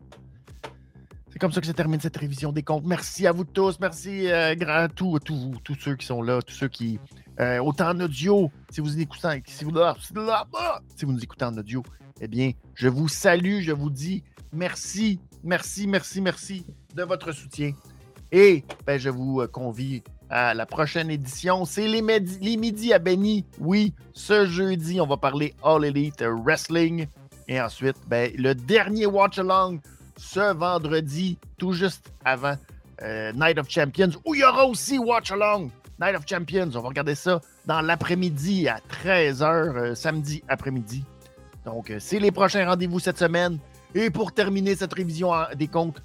S1: C'est comme ça que se termine cette révision des comptes. Merci à vous tous. Merci euh, à tous, tous, tous ceux qui sont là, tous ceux qui. Euh, autant en audio, si vous, écoutez, si, vous, si vous nous écoutez en audio, eh bien, je vous salue, je vous dis merci, merci, merci, merci de votre soutien. Et ben, je vous euh, convie à la prochaine édition. C'est les, midis à Benny. Oui, ce jeudi, on va parler All Elite Wrestling. Et ensuite, ben, le dernier Watch Along ce vendredi, tout juste avant euh, Night of Champions, où il y aura aussi Watch Along. Night of Champions, on va regarder ça dans l'après-midi à 13h, euh, samedi après-midi. Donc, c'est les prochains rendez-vous cette semaine. Et pour terminer cette révision des comptes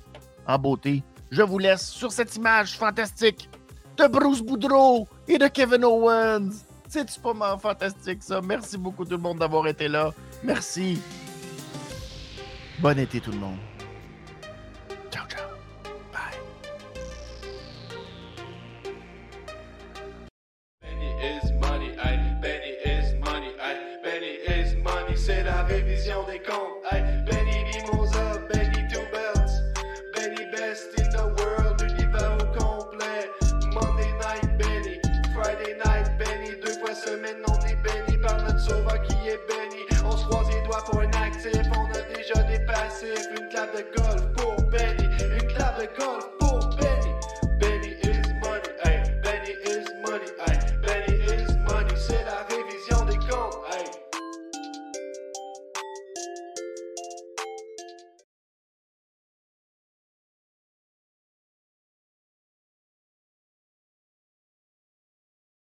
S1: en beauté, je vous laisse sur cette image fantastique de Bruce Boudreau et de Kevin Owens. C'est super fantastique ça. Merci beaucoup tout le monde d'avoir été là. Merci. Bon été tout le monde.
S2: clave de golf pour Benny, une clave de golf